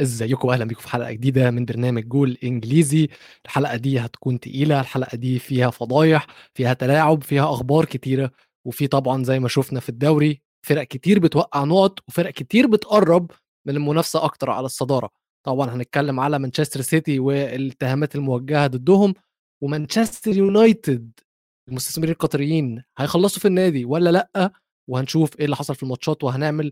إزيكم؟ أهلا بيكم في حلقة جديدة من برنامج جول إنجليزي. الحلقة دي هتكون تقيلة الحلقة دي فيها فضايح فيها تلاعب فيها أخبار كتيرة. وفي طبعا زي ما شفنا في الدوري فرق كتير بتوقع نقط وفرق كتير بتقرب من المنافسة أكتر على الصدارة. طبعا هنتكلم على مانشستر سيتي والاتهامات الموجهة ضدهم ومانشستر يونايتد. المستثمرين القطريين هيخلصوا في النادي ولا لأ؟ وهنشوف إيه اللي حصل في الماتشات وهنعمل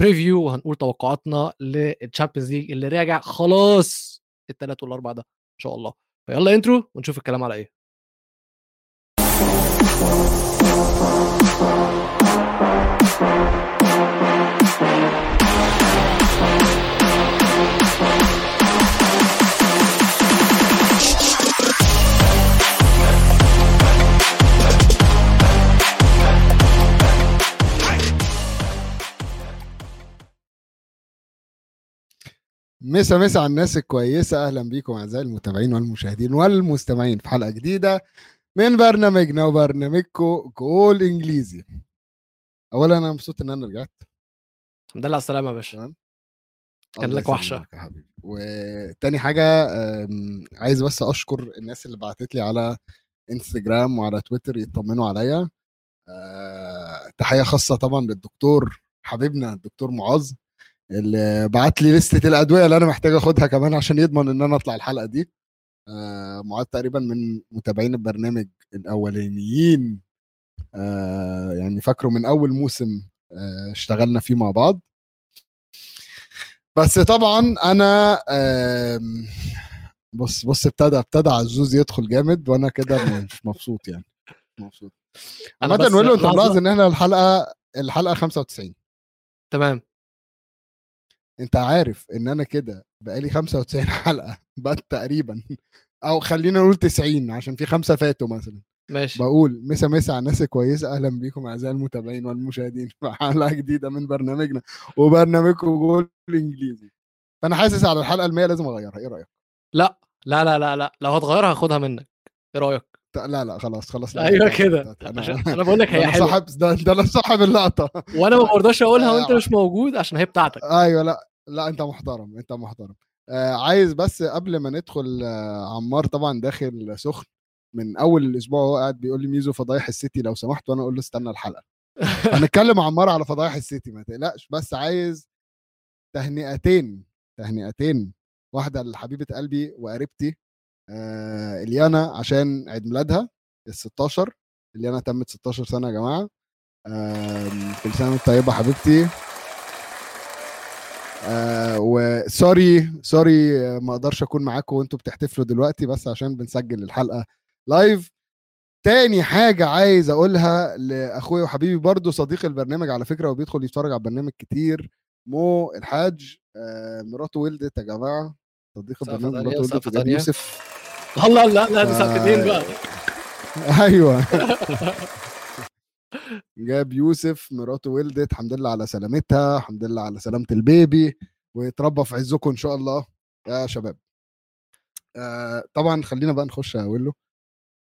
preview وهنقول توقعاتنا لل Champions League اللي راجع خلاص الثلاث والاربع ده إن شاء الله. فيلا intro ونشوف الكلام على إيه. مسا مسا على الناس الكويسة. أهلا بيكم أعزائي المتابعين والمشاهدين والمستمعين في حلقة جديدة من برنامجنا وبرنامجكم جول إنجليزي. أولا أنا مبسوط إن أنا رجعت. الحمد لله على السلامة يا باشا. كان لك وحشة. يا حبيبي. وتاني حاجة عايز بس أشكر الناس اللي بعتت لي على إنستجرام وعلى تويتر يطمنوا عليا. أه، تحية خاصة طبعا للدكتور حبيبنا الدكتور معاذ. اللي بعت لي لستة الأدوية اللي أنا محتاج أخدها كمان عشان يضمن إن أنا أطلع الحلقة دي. آه معاذ تقريبا من متابعين البرنامج الأولانيين. آه يعني فاكره من أول موسم آه اشتغلنا فيه مع بعض. بس طبعا أنا بص بص ابتدى ابتدى عزوز يدخل جامد وأنا كده مش مبسوط يعني مبسوط. عامة له أنت لحظة. ملاحظ إن إحنا الحلقة الحلقة 95 تمام. أنت عارف إن أنا كده بقالي 95 حلقة بقى تقريبا أو خلينا نقول 90 عشان في خمسة فاتوا مثلا. ماشي. بقول مسا مسا على الناس كويسه أهلا بيكم أعزائي المتابعين والمشاهدين في حلقة جديدة من برنامجنا وبرنامجكم جول إنجليزي. فأنا حاسس على الحلقة ال100 لازم أغيرها إيه رأيك؟ لا لا لا لا لا لو هتغيرها هاخدها منك إيه رأيك؟ لا لا خلاص خلاص لا أيوه كده. أنا أنا بقول لك هي حلوة. صاحب ده, ده أنا صاحب اللقطة. وأنا ما برضاش أقولها وأنت آه. مش موجود عشان هي بتاعتك. أيوه لا لا أنت محترم أنت محترم. آه عايز بس قبل ما ندخل آه عمار طبعا داخل سخن من أول الأسبوع هو قاعد بيقول لي ميزو فضايح السيتي لو سمحت وأنا أقول له استنى الحلقة. هنتكلم عمار على فضايح السيتي ما تقلقش. بس عايز تهنئتين تهنئتين واحدة لحبيبة قلبي وقريبتي آه إليانا عشان عيد ميلادها ال 16 إليانا تمت 16 سنة يا جماعة. آم، كل سنه وانت طيبه حبيبتي. آه و sorry sorry آه، ما أقدرش أكون معاكم وانتوا بتحتفلوا دلوقتي بس عشان بنسجل الحلقة live تاني حاجة عايز أقولها لأخويا وحبيبي برضو صديق البرنامج على فكرة وبيدخل يتفرج على البرنامج كتير مو الحاج. آه مراته ولدت يا جماعة. صديق البرنامج مراته ولدت. يوسف. الله لا لا ف- سقفتين بقى. أيوه. جاب يوسف مراته ولدت الحمد لله على سلامتها الحمد لله على سلامة البيبي ويتربى في عزكم إن شاء الله. يا شباب. آه طبعا خلينا بقى نخش يا ويلو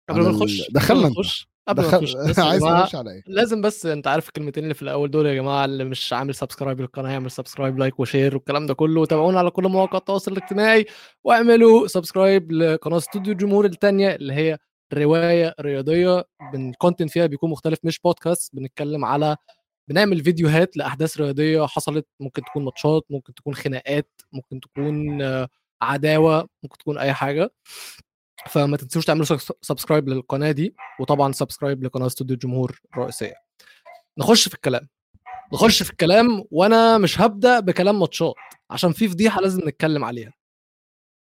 قبل ما نخش دخلنا. نخش. قبل دخل... عايز على إيه لازم بس انت عارف الكلمتين اللي في الأول دول يا جماعة اللي مش عامل subscribe للقناة يعمل subscribe like و share والكلام ده كله. وتابعونا على كل مواقع التواصل الاجتماعي واعملوا subscribe لقناة استوديو الجمهور الثانية اللي هي رواية رياضية. ال content فيها بيكون مختلف مش بودكاست بنتكلم على بنعمل فيديوهات لأحداث رياضية حصلت. ممكن تكون ماتشات ممكن تكون خناقات ممكن تكون آه، عداوة ممكن تكون أي حاجة. فما تنسوش تعملوا subs- subscribe للقناة دي وطبعا subscribe لقناة استوديو الجمهور الرئيسية. نخش في الكلام. نخش في الكلام وأنا مش هبدأ بكلام ماتشات عشان في فضيحة لازم نتكلم عليها.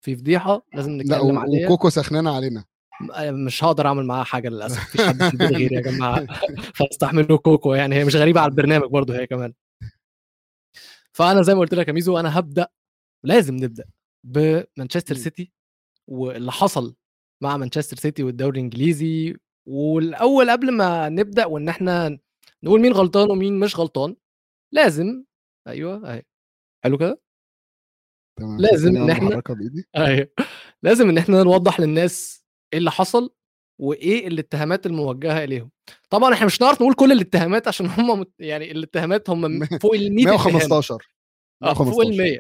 في فضيحة لازم لا نتكلم و- عليها. وكوكو سخنانة علينا. م- مش هقدر أعمل معاها حاجة للأسف. مفيش حد في غيري يا جماعة. فاستحملوا كوكو يعني. هي مش غريبة على البرنامج برضه هي كمان. فأنا زي ما قلت لك يا ميزو أنا هبدأ لازم نبدأ بمانشستر. سيتي واللي حصل مع مانشستر سيتي والدوري الإنجليزي والأول قبل ما نبدأ وإن إحنا نقول مين غلطان ومين مش غلطان لازم أيوه أهي. حلو كده؟ تمام لازم بحركها بإيدي. أيوه لازم إن إحنا نوضح للناس إيه اللي حصل وإيه الاتهامات الموجهة إليهم. طبعا إحنا مش هنعرف نقول كل الاتهامات عشان هم مت... يعني الاتهامات هم فوق ال 100 اتهام. 115 آه فوق ال 115 100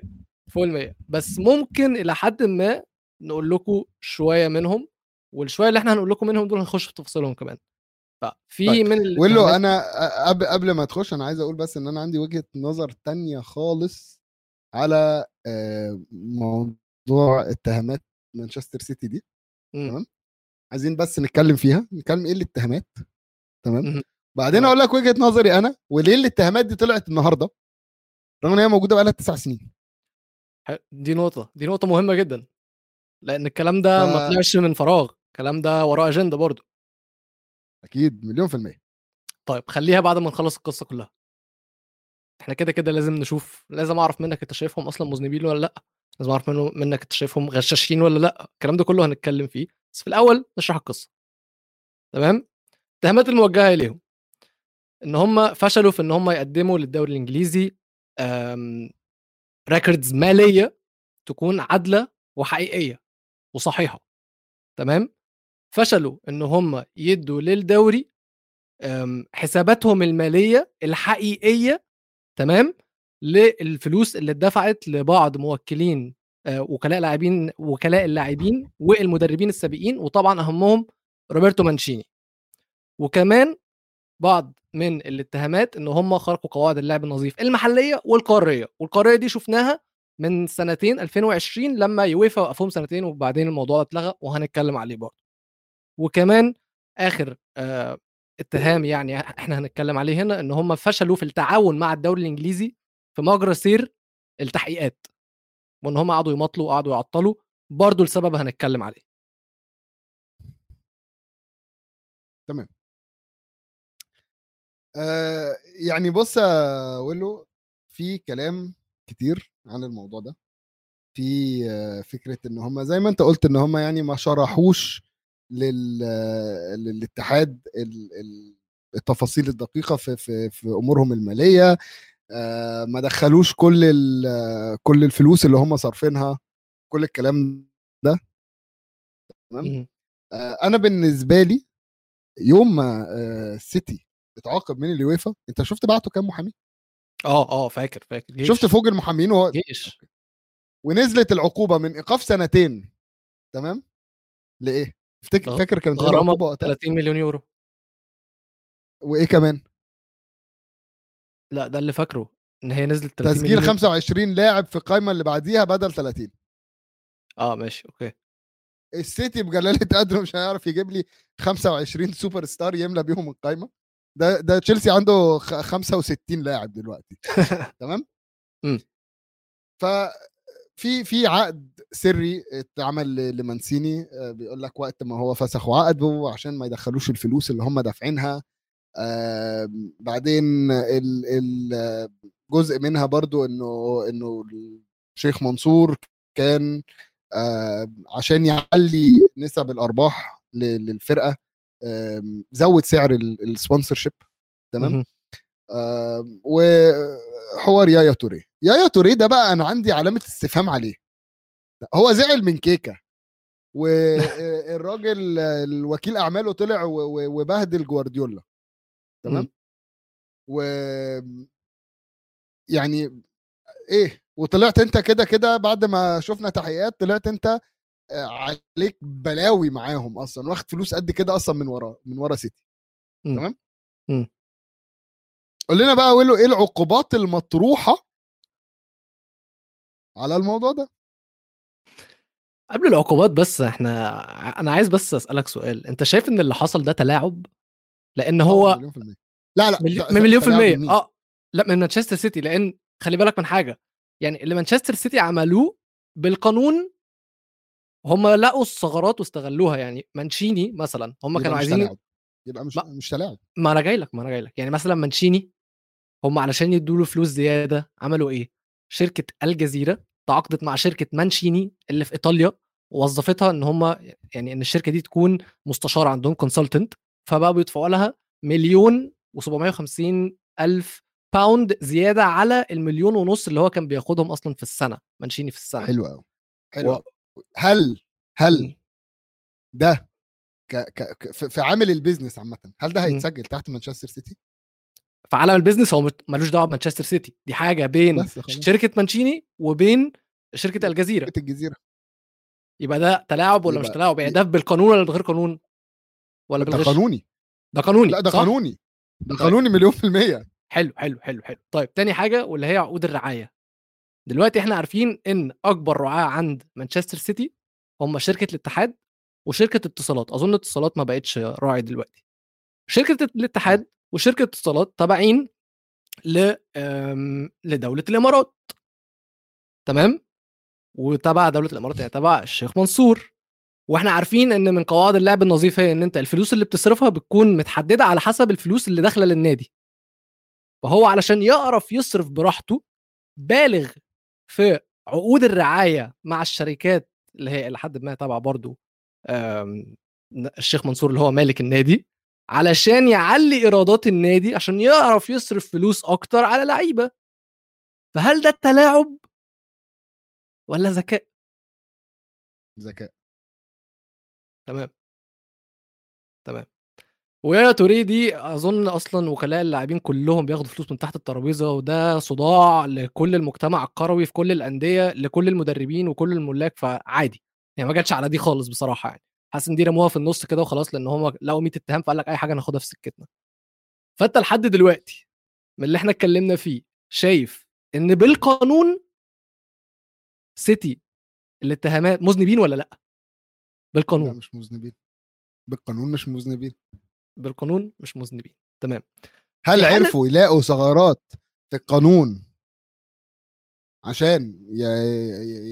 فوق ال 100 بس ممكن إلى حد ما نقول لكم شوية منهم والشوية اللي إحنا هنقول لكم منهم دول هنخش في تفاصيلهم كمان ففي طيب، من ولو أنا قبل ما تخش أنا عايز أقول بس إن أنا عندي وجهة نظر تانية خالص على موضوع اتهامات مانشستر سيتي دي مم. تمام عايزين بس نتكلم فيها نتكلم إيه الاتهامات تمام. بعدين. أقول لك وجهة نظري أنا وليه الاتهامات دي طلعت النهارده رغم إن هي موجودة بقالها تسع سنين دي نقطة دي نقطة مهمة جدا لأن الكلام ده ف- ما طلعش من فراغ الكلام ده وراه أجندة برضه. أكيد مليون في المية. طيب خليها بعد ما نخلص القصة كلها. إحنا كده كده لازم نشوف لازم أعرف منك أنت شايفهم أصلا مذنبين ولا لأ لازم أعرف منه منك أنت شايفهم غشاشين ولا لأ الكلام ده كله هنتكلم فيه. بس في الأول نشرح القصة. تمام؟ الاتهامات الموجهة إليهم. إن هم فشلوا في إن هم يقدموا للدوري الإنجليزي records مالية تكون عادلة وحقيقية. وصحيحة. تمام؟ فشلوا إن هم يدوا للدوري أم، حساباتهم المالية الحقيقية تمام؟ للفلوس اللي اتدفعت لبعض موكلين آه، وكلاء لاعبين وكلاء اللاعبين والمدربين السابقين وطبعا أهمهم روبرتو مانشيني. وكمان بعض من الاتهامات إن هم خرقوا قواعد اللعب النظيف المحلية والقارية. والقارية دي شفناها من سنتين 2020 لما يويفا وقفهم سنتين وبعدين الموضوع اتلغى وهنتكلم عليه برضه. وكمان آخر آه اتهام يعني إحنا هنتكلم عليه هنا إن هم فشلوا في التعاون مع الدوري الإنجليزي في مجرى سير التحقيقات. وإن هم قعدوا يمطلوا وقعدوا يعطلوا برضه لسبب هنتكلم عليه. آه يعني بص يا ويلو في كلام كتير عن الموضوع ده. في فكرة إن هم زي ما أنت قلت إن هم يعني ما شرحوش لل للاتحاد ال- ال- التفاصيل الدقيقة في في في أمورهم المالية ما دخلوش كل كل الفلوس اللي هم صارفينها كل الكلام ده. تمام؟ أنا بالنسبة لي يوم ما السيتي اتعاقب من اليويفا أنت شفت بعته كام محامي؟ آه آه فاكر فاكر جيش. شفت فوق المحامين وهو جيش. ونزلت العقوبة من إيقاف سنتين تمام؟ لإيه؟ افتكر فاكر كانت إيه غرامة العقوبة وقتها؟ 30 مليون يورو. وإيه كمان؟ لأ ده اللي فاكره إن هي نزلت 30 تسجيل مليون يورو. 25 لاعب في القائمه اللي بعديها بدل 30 آه ماشي okay. السيتي بجلالة قدره مش هيعرف يجيب لي 25 سوبر ستار يملى بيهم القائمه ده ده تشيلسي عنده خ- 65 لاعب دلوقتي. تمام؟ مم. ف في في عقد سري اتعمل لمانشيني آه، بيقول لك وقت ما هو فسخ عقده عشان ما يدخلوش الفلوس اللي هم دافعينها. بعدين ال- ال- آه، جزء منها برضو إنه إنه الشيخ منصور كان عشان يعلي نسب الأرباح للفرقة زود سعر ال sponsorship تمام؟ وحوار يايا توري. يايا توري ده بقى أنا عندي علامة استفهام عليه. هو زعل من كيكة. والراجل الوكيل أعماله طلع وبهدل جوارديولا. تمام. و يعني إيه وطلعت أنت كده كده بعد ما شفنا تحقيقات طلعت أنت آه، عليك بلاوي معاهم أصلا واخد فلوس قد كده أصلا من ورا من ورا سيتي. تمام. قول لنا بقى ويلو إيه العقوبات المطروحة على الموضوع ده؟ قبل العقوبات بس إحنا أنا عايز بس أسألك سؤال. أنت شايف إن اللي حصل ده تلاعب؟ لأن طبعاً هو مليون في المية. لا لا مليون من مليون في المية؟ آه لا من مانشستر سيتي لأن خلي بالك من حاجة. يعني اللي مانشستر سيتي عملوه بالقانون هم لقوا الثغرات واستغلوها يعني مانشيني مثلا هم كانوا مش عايزين تلاعب. يبقى مش ما- مش تلاعب. ما أنا جاي لك ما أنا جاي لك يعني مثلا مانشيني هم علشان يدوا له فلوس زيادة عملوا إيه؟ شركة الجزيرة تعاقدت مع شركة مانشيني اللي في إيطاليا ووظفتها إن هم يعني إن الشركة دي تكون مستشار عندهم consultant فبقوا بيدفعوا لها مليون و750 ألف باوند زيادة على المليون ونص اللي هو كان بياخدهم أصلا في السنة مانشيني في السنة. حلو قوي حلو و- هل هل مم. ده ك ك ك- في عامل ال business عامه هل ده مم. هيتسجل تحت مانشستر سيتي في عالم ال business هو ملوش دعوة بمانشستر سيتي دي حاجة بين شركة مانشيني وبين شركة الجزيره شركة الجزيرة. يبقى ده تلاعب ولا مش تلاعب؟ يعني ده بالقانون ولا بغير قانون؟ ولا ده بالغش قانوني. ده قانوني لا ده صح؟ قانوني. ده طيب. قانوني مليون في المية. حلو حلو حلو حلو. طيب تاني حاجة واللي هي عقود الرعاية. دلوقتي إحنا عارفين إن أكبر رعاة عند مانشستر سيتي هم شركة الاتحاد وشركة اتصالات. أظن اتصالات ما بقتش راعي دلوقتي. شركة الاتحاد وشركة اتصالات تابعين ل آم، لدولة الإمارات. تمام؟ وتبع دولة الإمارات يعني تبع الشيخ منصور. وإحنا عارفين إن من قواعد اللعب النظيف هي إن أنت الفلوس اللي بتصرفها بتكون متحددة على حسب الفلوس اللي داخلة للنادي. فهو علشان يعرف يصرف براحته بالغ في عقود الرعاية مع الشركات اللي هي إلى حد ما تابعة برضو آم، الشيخ منصور اللي هو مالك النادي علشان يعلي إيرادات النادي عشان يعرف يصرف فلوس أكتر على لعيبة. فهل ده التلاعب؟ ولا ذكاء؟ ذكاء. تمام. تمام. ويا توري دي أظن أصلا وكلاء اللاعبين كلهم بياخدوا فلوس من تحت الترابيزة وده صداع لكل المجتمع الكروي في كل الأندية لكل المدربين وكل الملاك فعادي. يعني ما جاتش على دي خالص بصراحة يعني. حاسس إن دي رموها في النص كده وخلاص لأن هم لقوا 100 اتهام فقال لك أي حاجة ناخدها في سكتنا. فأنت لحد دلوقتي من اللي إحنا اتكلمنا فيه شايف إن بالقانون سيتي الاتهامات مذنبين ولا لأ؟ لا بالقانون. مش مذنبين. بالقانون مش مذنبين. بالقانون مش مذنبين. تمام. هل عرفوا يلاقوا ثغرات في القانون عشان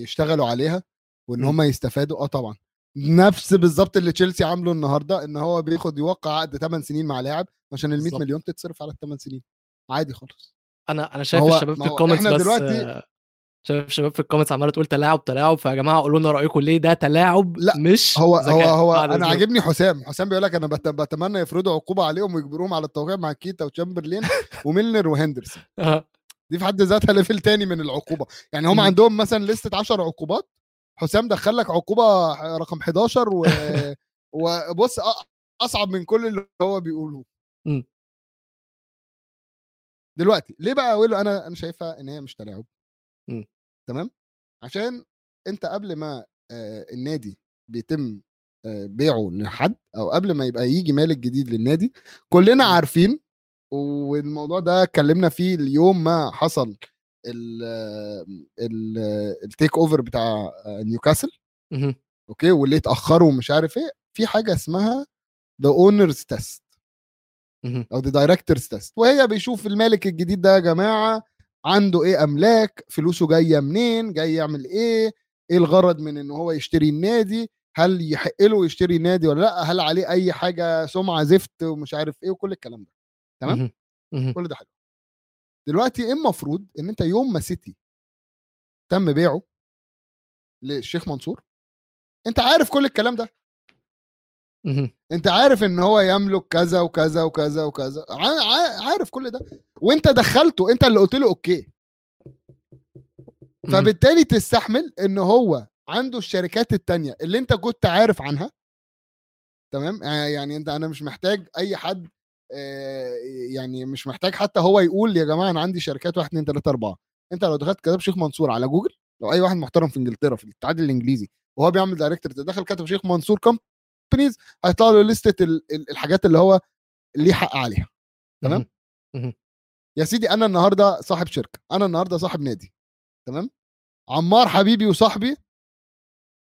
يشتغلوا عليها وإن. هم يستفادوا؟ آه طبعا. نفس بالظبط اللي تشيلسي عامله النهارده إن هو بياخد يوقع عقد 8 سنين مع لاعب عشان ال 100 بالظبط. مليون تتصرف على الثمان سنين. عادي خالص. أنا أنا شايف الشباب في ال comments بس دلوقتي- شايف الشباب في ال comments عمالة تقول تلاعب تلاعب فيا جماعة قولوا لنا رأيكم ليه ده تلاعب لا، مش هو هو هو أنا. عاجبني حسام حسام بيقول لك أنا بت- بتمنى يفرضوا عقوبة عليهم ويجبروهم على التوقيع مع كيتا وتشامبرلين وميلنر وهندرسون آه، دي في حد ذاتها ليفل تاني من العقوبة يعني هم. عندهم مثلا لستة 10 عقوبات حسام دخل لك عقوبة رقم 11 و... وبص أصعب من كل اللي هو بيقوله. دلوقتي ليه بقى أقول أنا أنا شايفها إن هي مش تلاعب. تمام عشان أنت قبل ما النادي بيتم بيعه لحد أو قبل ما يبقى يجي مالك جديد للنادي كلنا. عارفين والموضوع ده اتكلمنا فيه اليوم ما حصل ال ال ال takeover بتاع نيوكاسل. أوكي واللي اتأخروا ومش عارف إيه في حاجة اسمها the owners test. أو the directors test وهي بيشوف المالك الجديد ده يا جماعة عنده إيه أملاك فلوسه جاية منين جاي يعمل إيه إيه الغرض من إن هو يشتري النادي هل يحق له يشتري النادي ولا لأ هل عليه أي حاجة سمعة زفت ومش عارف إيه وكل الكلام ده. تمام؟ كل ده حلو. دلوقتي إيه المفروض؟ إن أنت يوم ما سيتي تم بيعه للشيخ منصور أنت عارف كل الكلام ده. انت عارف ان هو يملك كذا وكذا وكذا وكذا. عارف كل ده. وانت دخلته انت اللي قلت له أوكي. فبالتالي تستحمل ان هو عنده الشركات التانية اللي انت كنت عارف عنها. تمام؟ يعني انت أنا مش محتاج اي حد آه، يعني مش محتاج حتى هو يقول يا جماعة أنا عندي شركات 1 2 3 4 انت لو دخلت كتبت شيخ منصور على جوجل لو اي واحد محترم في انجلترا في الاتحاد الانجليزي وهو بيعمل director تدخل كتب شيخ منصور companies هيطلع له ال- الحاجات اللي هو ليه حق عليها. تمام؟ يا سيدي أنا النهارده صاحب شركة أنا النهارده صاحب نادي. تمام؟ عمار حبيبي وصاحبي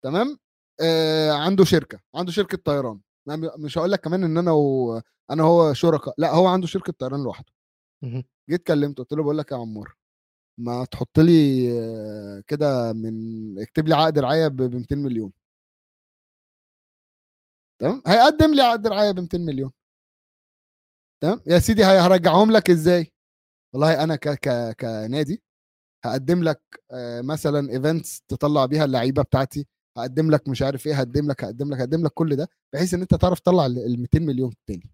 تمام؟ آه عنده شركة عنده شركة طيران. مش هقول لك كمان إن أنا و... أنا هو شركاء لا هو عنده شركة طيران لوحده. جيت كلمته قلت له بقول لك يا عمار ما تحط لي آه، كده من اكتب لي عقد رعاية ب 200 مليون. تمام؟ هيقدم لي عقد رعاية ب 200 مليون. تمام؟ يا سيدي هرجعهم لك إزاي؟ والله أنا ك ك كنادي هقدم لك آه، مثلا events تطلع بيها اللعيبة بتاعتي هقدم لك مش عارف إيه هقدم لك هقدم لك هقدم لك كل ده بحيث إن أنت تعرف تطلع ال 200 مليون تاني.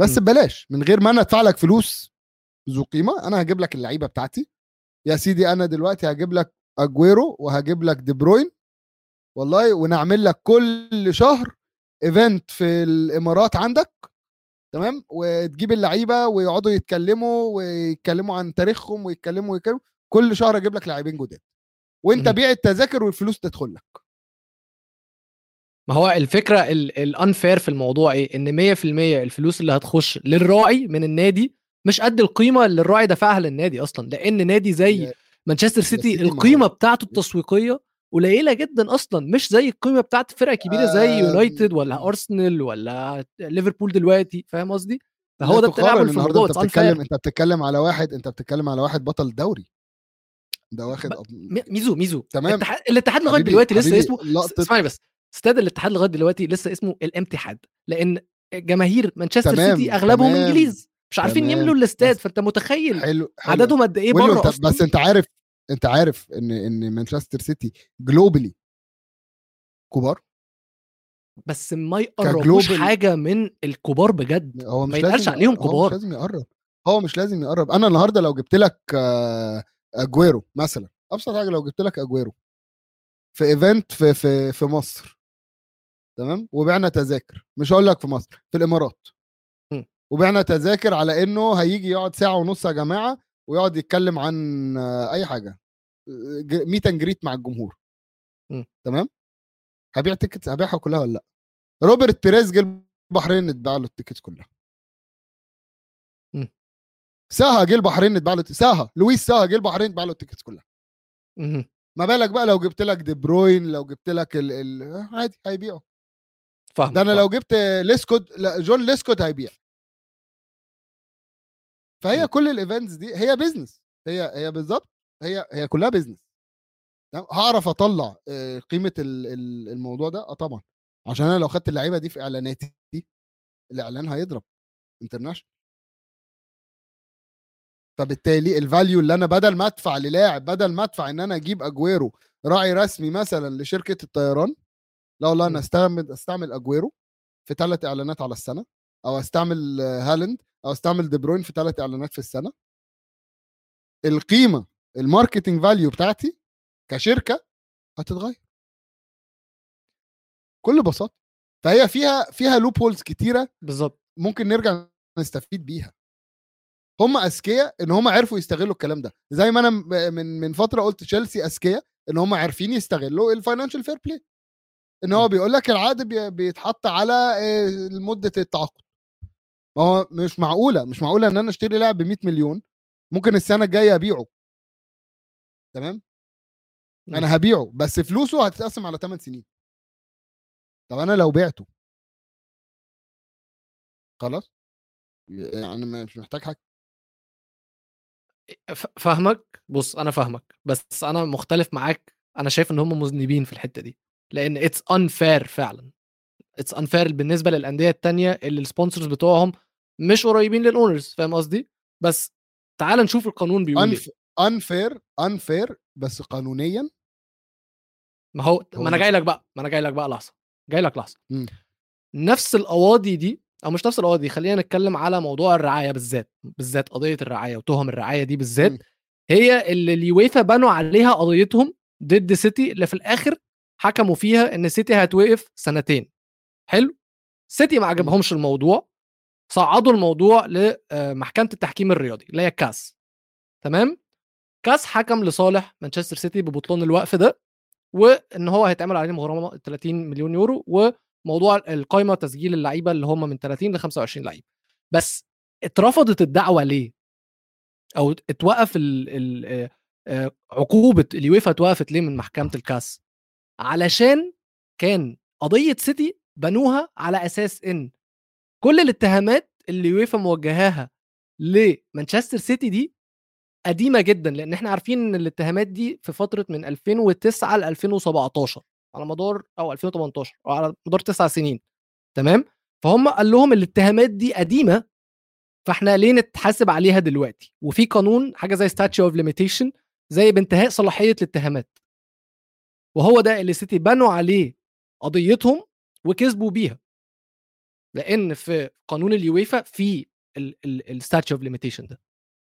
بس. ببلاش من غير ما أنا أدفع لك فلوس ذو قيمة أنا هجيب لك اللعيبة بتاعتي. يا سيدي أنا دلوقتي هجيب لك أجويرو وهجيب لك دي بروين والله ونعمل لك كل شهر event في الإمارات عندك تمام؟ وتجيب اللعيبة ويقعدوا يتكلموا ويتكلموا عن تاريخهم ويتكلموا ويتكلموا كل شهر أجيب لك لاعبين جداد وأنت. بيع التذاكر والفلوس تدخل لك. ما هو الفكرة ال unfair في الموضوع إيه؟ إن 100% الفلوس اللي هتخش للراعي من النادي مش قد القيمة اللي الراعي دفعها للنادي أصلا لأن نادي زي مانشستر سيتي القيمة بتاعته التسويقية قليلة جدا أصلا مش زي القيمة بتاعت فرق كبيرة زي يونايتد ولا ارسنال ولا ليفربول دلوقتي فاهم قصدي فهو ده التلاعب في النهارده الموضوع انت بتتكلم. أنت بتتكلم على واحد أنت بتتكلم على واحد بطل دوري ده واخد ب- ميزو ميزو تمام. الاتحاد الاتحاد لغاية دلوقتي لسه اسمه لقطة- اسمعني بس استاد الاتحاد لغاية دلوقتي لسه اسمه الاتحاد لأن جماهير مانشستر سيتي أغلبهم تمام، إنجليز مش عارفين يملوا الاستاد فأنت متخيل حلو حلو. عددهم قد إيه بره بس أنت عارف انت عارف ان ان مانشستر سيتي globally كبار؟ بس ما يقربوش حاجة من الكبار بجد. هو مش ما يتقالش عليهم هو كبار. مش لازم يقرب. هو مش لازم يقرب. أنا النهارده لو جبت لك آه، أجويرو مثلا أبسط حاجة لو جبت لك أجويرو في إيفنت في في في مصر تمام؟ وبعنا تذاكر. مش هقول لك في مصر في الإمارات. وبعنا تذاكر على إنه هيجي يقعد ساعة ونص يا جماعة ويقعد يتكلم عن آه، أي حاجة. meet and greet مع الجمهور. م. تمام؟ هبيع tickets هبيعها كلها ولا لأ؟ روبرت بيريز جه البحرين اتباع له ال tickets كلها. م. ساها جه البحرين اتباع له ساها لويس ساها جه البحرين اتباع له ال tickets كلها. ما بالك بقى لو جبت لك دي بروين لو جبت لك ال... ال... عادي هيبيعوا فاهم ده أنا لو جبت ليسكوت لأ جوليون ليسكوت هيبيع. فهي م. كل ال events دي هي business هي هي بالظبط هي هي كلها business؟ هعرف أطلع آه، قيمة ال- ال- الموضوع ده؟ آه طبعا. عشان أنا لو خدت اللعيبة دي في إعلاناتي الإعلان هيضرب. international فبالتالي ال value اللي أنا بدل ما أدفع للاعب بدل ما أدفع إن أنا أجيب أجويرو راعي رسمي مثلا لشركة الطيران لا والله أنا. أستعمل أستعمل أجويرو في ثلاث إعلانات على السنة أو أستعمل هالاند أو أستعمل دي بروين في ثلاث إعلانات في السنة. القيمة ال marketing value بتاعتي كشركة هتتغير. بكل بساطة. فهي فيها فيها loopholes كتيرة بالظبط. ممكن نرجع نستفيد بيها. هم أذكياء إن هم عرفوا يستغلوا الكلام ده. زي ما أنا من من فترة قلت تشيلسي أذكياء إن هم عارفين يستغلوا ال financial fair play إن هو. بيقول لك العقد بي- بيتحط على آه، مدة التعاقد. ما هو مش معقولة مش معقولة إن أنا أشتري لاعب ب 100 مليون ممكن السنة الجاية أبيعه. تمام. أنا هبيعه بس فلوسه هتتقسم على 8 سنين. طب أنا لو بعته خلاص؟ يعني مش محتاج حاجة. فاهمك؟ بص أنا فاهمك بس أنا مختلف معاك أنا شايف إن هم مذنبين في الحتة دي لأن it's unfair فعلا. it's unfair بالنسبة للأندية التانية اللي ال sponsors بتوعهم مش قريبين لل owners فاهم قصدي؟ بس تعال نشوف القانون بيقول إيه. unfair unfair بس قانونيا. ما هو ما أنا جاي لك بقى ما أنا جاي لك بقى لحظة جاي لك لحظة. مم. نفس القواضي دي أو مش نفس القواضي خلينا نتكلم على موضوع الرعاية بالذات بالذات قضية الرعاية وتهم الرعاية دي بالذات. مم. هي اللي اليويفا بنوا عليها قضيتهم ضد سيتي اللي في الآخر حكموا فيها إن سيتي هتوقف سنتين. حلو؟ سيتي ما عجبهمش الموضوع صعدوا الموضوع لمحكمه التحكيم الرياضي اللي هي كاس تمام؟ كأس حكم لصالح مانشستر سيتي ببطلان الوقف ده وإن هو هيتعمل عليه مغرمه 30 مليون يورو وموضوع القايمة تسجيل اللعيبة اللي هم من 30 ل 25 لعيب. بس اترفضت الدعوة ليه؟ أو اتوقف ال ال عقوبة اليويفا اتوقفت ليه من محكمة الكأس؟ علشان كان قضية سيتي بنوها على أساس إن كل الاتهامات اللي اليويفا موجهاها لمانشستر سيتي دي قديمة جدا لأن إحنا عارفين إن الاتهامات دي في فترة من 2009 ل 2017 على مدار أو 2018 أو على مدار تسع سنين تمام؟ فهم قال لهم الاتهامات دي قديمة فإحنا ليه نتحاسب عليها دلوقتي؟ وفي قانون حاجة زي statute of limitation زي بانتهاء صلاحية الاتهامات. وهو ده اللي سيتي بنوا عليه قضيتهم وكسبوا بيها. لأن في قانون اليويفا في ال statute of limitation ده.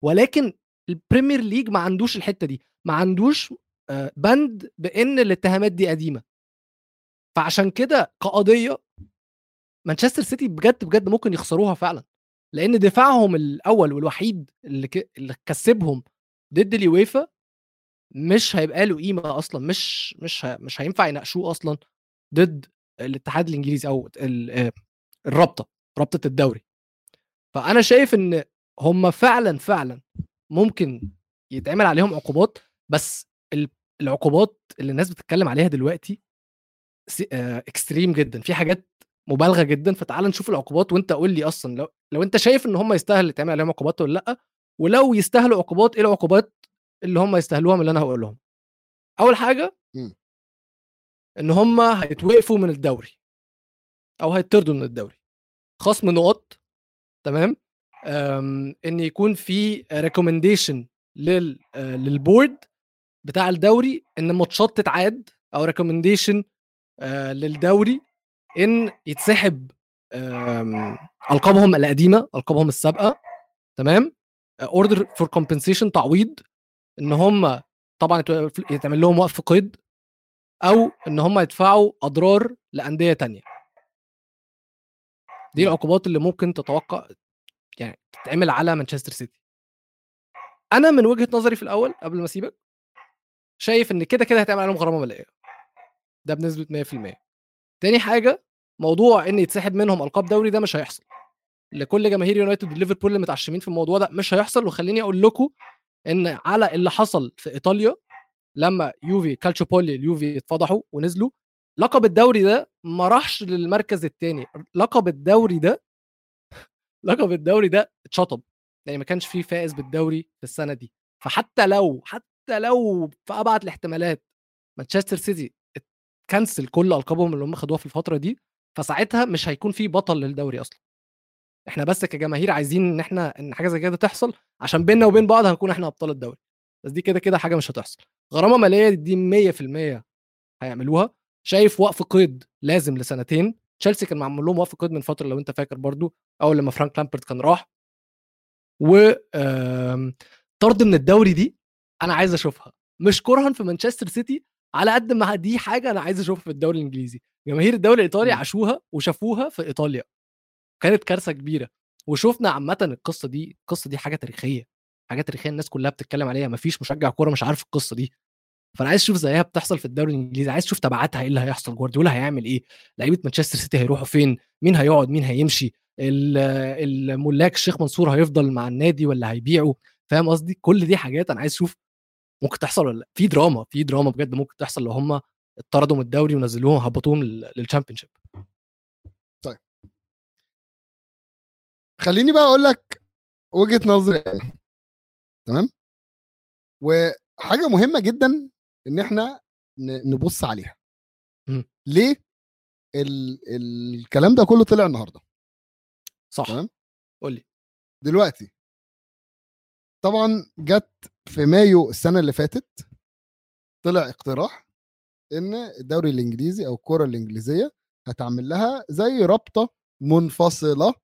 ولكن البريمير ليج ما عندوش الحتة دي ما عندوش آه، بند بإن الاتهامات دي قديمة فعشان كده كقضيه مانشستر سيتي بجد بجد ممكن يخسروها فعلا لإن دفاعهم الأول والوحيد اللي. اللي كسبهم ضد اليويفا مش هيبقى له قيمة أصلا مش مش. مش هينفع يناقشوه أصلا ضد الاتحاد الإنجليزي أو. آه، الرابطة رابطة الدوري فأنا شايف إن هم فعلا فعلا ممكن يتعمل عليهم عقوبات بس ال- العقوبات اللي الناس بتتكلم عليها دلوقتي extreme جدا. في حاجات مبالغة جدا فتعال نشوف العقوبات وانت قول لي أصلا لو لو انت شايف إن هم يستاهل يتعمل عليهم عقوبات ولا لأ ولو يستاهلوا عقوبات إيه العقوبات اللي هم يستاهلوها من اللي أنا هقول لهم؟ أول حاجة. إن هم هيتوقفوا من الدوري أو هيطردوا من الدوري خصم نقط تمام؟ إن يكون في recommendation لل آه، لل board بتاع الدوري إن الماتشات تتعاد أو recommendation للدوري إن يتسحب ألقابهم القديمة ألقابهم السابقة تمام order for compensation تعويض إن هم طبعا يت- يتعمل لهم وقف قيد أو إن هم يدفعوا أضرار لأندية تانية دي. العقوبات اللي ممكن تتوقع يعني تتعمل على مانشستر سيتي. أنا من وجهة نظري في الأول قبل ما أسيبك شايف إن كده كده هيتعمل عليهم غرامة مالية. ده بنسبة 100% تاني حاجة موضوع إن يتسحب منهم ألقاب دوري ده مش هيحصل. لكل جماهير يونايتد وليفربول اللي متعشمين في الموضوع ده مش هيحصل. وخليني أقول لكم إن على اللي حصل في إيطاليا لما يوفي كالتشوبولي اليوفي اتفضحوا ونزلوا لقب الدوري ده ما راحش للمركز الثاني لقب الدوري ده لقب الدوري ده اتشطب يعني ما كانش فيه فائز بالدوري في السنة دي. فحتى لو حتى لو في أبعد الاحتمالات مانشستر سيتي كنسل كل ألقابهم اللي هم خدوها في الفترة دي فساعتها مش هيكون في بطل للدوري أصلا. إحنا بس كجماهير عايزين إن إحنا إن حاجة زي كده تحصل عشان بيننا وبين بعض هنكون إحنا أبطال الدوري. بس دي كده كده حاجة مش هتحصل. غرامة مالية دي 100% هيعملوها. شايف وقف قيد لازم لسنتين. تشيلسي كان معمول لهم وقف قيد من فترة لو أنت فاكر برضو أول لما فرانك لامبارد كان راح. و طرد من الدوري دي أنا عايز أشوفها. مش كرها في مانشستر سيتي على قد ما دي حاجة أنا عايز أشوفها في الدوري الإنجليزي. جماهير الدوري الإيطالي. عاشوها وشافوها في إيطاليا. كانت كارثة كبيرة. وشفنا عامة القصة دي القصة دي حاجة تاريخية حاجة تاريخية الناس كلها بتتكلم عليها. مفيش مشجع كورة مش عارف القصة دي. فأنا عايز أشوف زيها بتحصل في الدوري الإنجليزي عايز أشوف تبعاتها إيه اللي هيحصل جوارديولا هيعمل إيه لعيبة مانشستر سيتي هيروحوا فين مين هيقعد مين هيمشي ال- الملاك الشيخ منصور هيفضل مع النادي ولا هيبيعه؟ فاهم قصدي؟ كل دي حاجات أنا عايز أشوف ممكن تحصل ولا لأ. في دراما في دراما بجد ممكن تحصل لو هم اتطردوا من الدوري ونزلوهم هبطوهم لل Championship خليني بقى أقول لك وجهة نظري إيه. تمام؟ وحاجة مهمة جدا إن إحنا نبص عليها. مم. ليه؟ ال... الكلام ده كله طلع النهارده. صح. تمام. قول لي. دلوقتي. طبعا جت في مايو السنة اللي فاتت طلع اقتراح إن الدوري الإنجليزي أو الكرة الإنجليزية هتعمل لها زي رابطة منفصلة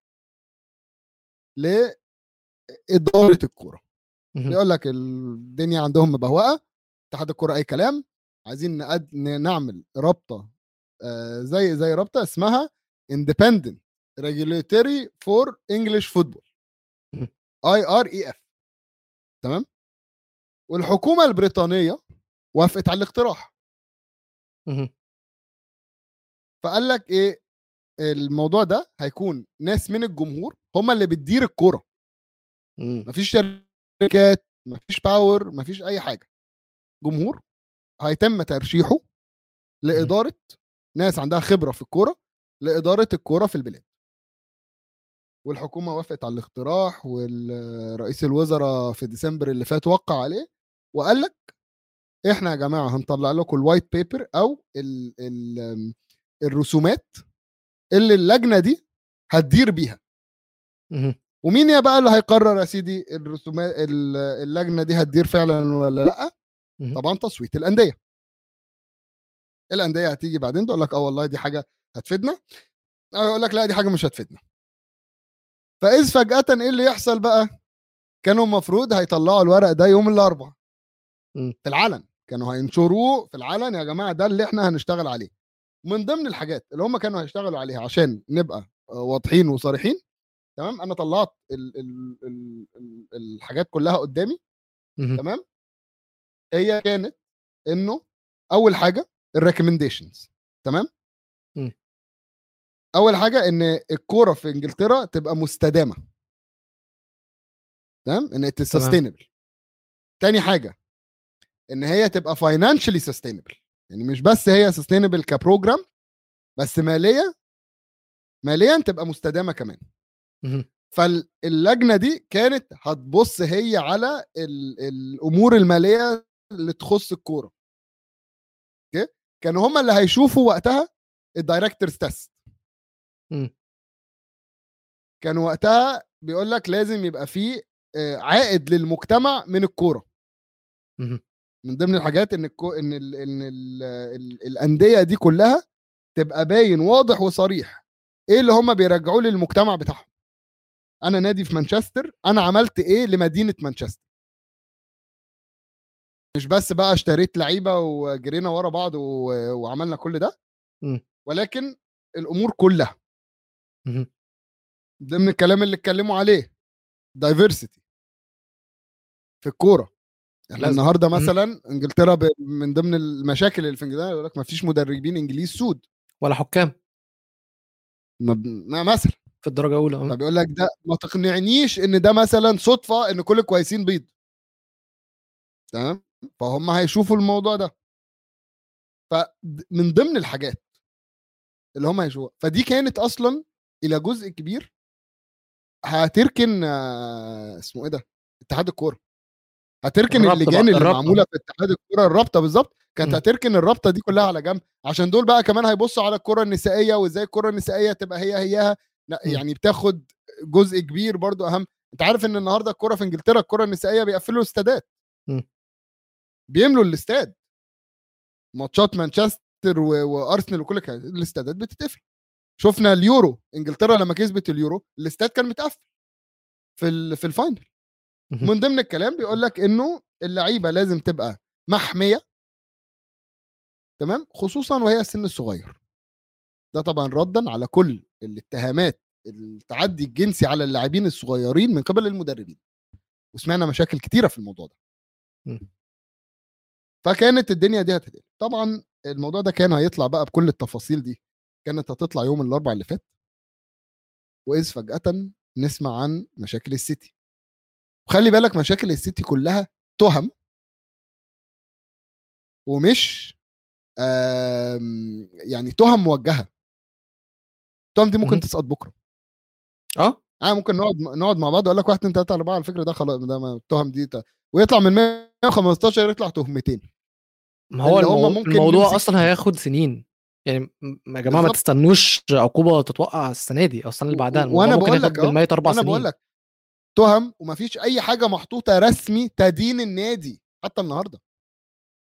لاداره الكوره مهم. بيقول لك الدنيا عندهم مبهوقه اتحاد الكورة أي كلام عايزين نقد... نعمل رابطة آه زي زي رابطة اسمها Independent Regulatory for English Football مم. IREF تمام والحكومة البريطانية وافقت على الاقتراح. فقال لك إيه الموضوع ده هيكون ناس من الجمهور هم اللي بتدير الكورة. مفيش شركات مفيش power مفيش أي حاجة جمهور هيتم ترشيحه لإدارة ناس عندها خبرة في الكورة لإدارة الكورة في البلاد والحكومة وافقت على الاقتراح والرئيس الوزراء في ديسمبر اللي فات وقع عليه وقال لك إحنا يا جماعة هنطلع لكم ال white paper أو ال ال الرسومات اللي اللجنة دي هتدير بيها. ومين يا بقى اللي هيقرر يا سيدي الرسومات ال- اللجنة دي هتدير فعلا ولا لأ. طبعا تصويت الأندية. الأندية هتيجي بعدين تقول لك آه والله دي حاجة هتفيدنا. أو يقول لك لا دي حاجة مش هتفيدنا. فإذ فجأة إيه اللي يحصل بقى؟ كانوا المفروض هيطلعوا الورق ده يوم الأربعاء. في العلن. كانوا هينشروه في العلن يا جماعة ده اللي إحنا هنشتغل عليه. من ضمن الحاجات اللي هم كانوا هيشتغلوا عليها عشان نبقى آه، واضحين وصريحين تمام؟ أنا طلعت ال ال ال ال الحاجات كلها قدامي. تمام؟ هي كانت إنه أول حاجة ال recommendations تمام؟ مم. أول حاجة إن الكورة في إنجلترا تبقى مستدامة. تمام؟ إن sustainable تاني حاجة إن هي تبقى financially sustainable يعني مش بس هي sustainable ك program بس ماليا ماليا تبقى مستدامة كمان. فاللجنه دي كانت هتبص هي على ال- الأمور المالية اللي تخص الكورة. أوكي؟ كانوا هم اللي هيشوفوا وقتها ال directors test. كانوا وقتها بيقول لك لازم يبقى فيه آه، عائد للمجتمع من الكورة. من ضمن الحاجات إن الكو... إن ال... إن ال... ال... الأندية دي كلها تبقى باين واضح وصريح إيه اللي هم بيرجعوه للمجتمع بتاعهم. أنا نادي في مانشستر أنا عملت إيه لمدينة مانشستر؟ مش بس بقى اشتريت لعيبة وجرينا ورا بعض و... وعملنا كل ده مم. ولكن الأمور كلها. ضمن الكلام اللي اتكلموا عليه diversity في الكورة إحنا. النهارده. مثلا انجلترا ب... من ضمن المشاكل اللي في انجلترا يقول لك ما فيش مدربين انجليز سود ولا حكام ما ب... ما مثلا في الدرجة الأولى آه. فبيقول لك ده ما تقنعنيش إن ده مثلا صدفة إن كل الكويسين بيض تمام فهم هيشوفوا الموضوع ده فمن ضمن الحاجات اللي هم هيشوفوها فدي كانت أصلا إلى جزء كبير هتركن اسمه إيه ده اتحاد الكورة هتركن اللجان اللي الرابطة. معمولة في اتحاد الكورة الرابطة بالظبط كانت مم. هتركن الرابطة دي كلها على جنب عشان دول بقى كمان هيبصوا على الكره النسائية وإزاي الكره النسائية تبقى هي هيها لأ مم. يعني بتاخد جزء كبير برضو أهم أنت عارف إن النهارده الكره في إنجلترا الكره النسائية بيقفلوا استادات مم. بيملوا الاستاد. ماتشات مانشستر وأرسنال وكل كده الاستادات بتتقفل. شفنا اليورو إنجلترا لما كسبت اليورو الاستاد كان متقفل في ال- في ال final. من ضمن الكلام بيقول لك إنه اللعيبة لازم تبقى محمية. تمام؟ خصوصا وهي السن الصغير. ده طبعا ردا على كل الاتهامات التعدي الجنسي على اللاعبين الصغيرين من قبل المدربين. وسمعنا مشاكل كتيرة في الموضوع ده. فكانت الدنيا دي هتتقلب. طبعا الموضوع ده كان هيطلع بقى بكل التفاصيل دي كانت هتطلع يوم الاربعاء اللي فات. وإذ فجأة نسمع عن مشاكل السيتي وخلي بالك مشاكل السيتي كلها تهم. ومش يعني تهم موجهة. التهم دي ممكن. تسقط بكرة. آه. آه ممكن نقعد نقعد مع بعض أقول لك واحد اتنين تلاتة أربعة على فكرة ده خلاص ده التهم دي ويطلع من 115 يطلع تهمتين. ما هو المو... ممكن الموضوع نمسك أصلا هياخد سنين. يعني يا جماعة ما. تستنوش عقوبة تتوقع السنة دي أو السنة اللي بعدها. و- الموضوع وأنا ممكن بقول لك أهو، بالمية أربع أنا سنين. بقول لك تهم ومفيش أي حاجة محطوطة رسمي تدين النادي حتى النهارده.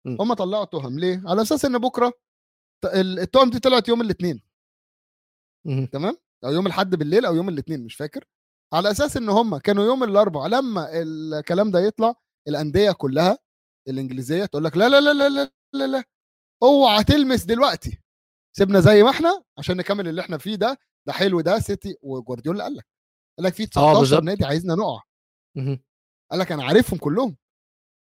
هم طلعوا تهم ليه؟ على أساس إن بكرة التهم دي طلعت يوم الاثنين. تمام؟ أو يوم الأحد بالليل أو يوم الاثنين مش فاكر. على أساس إن هم كانوا يوم الأربعاء لما الكلام ده يطلع الأندية كلها الإنجليزية تقول لك لا لا لا لا لا لا, لا. اوعى تلمس دلوقتي سيبنا زي ما إحنا عشان نكمل اللي إحنا فيه ده ده حلو ده سيتي وجوارديولا قال لك قال لك في 19 بالظبط. نادي عايزنا نقع. قال لك أنا عارفهم كلهم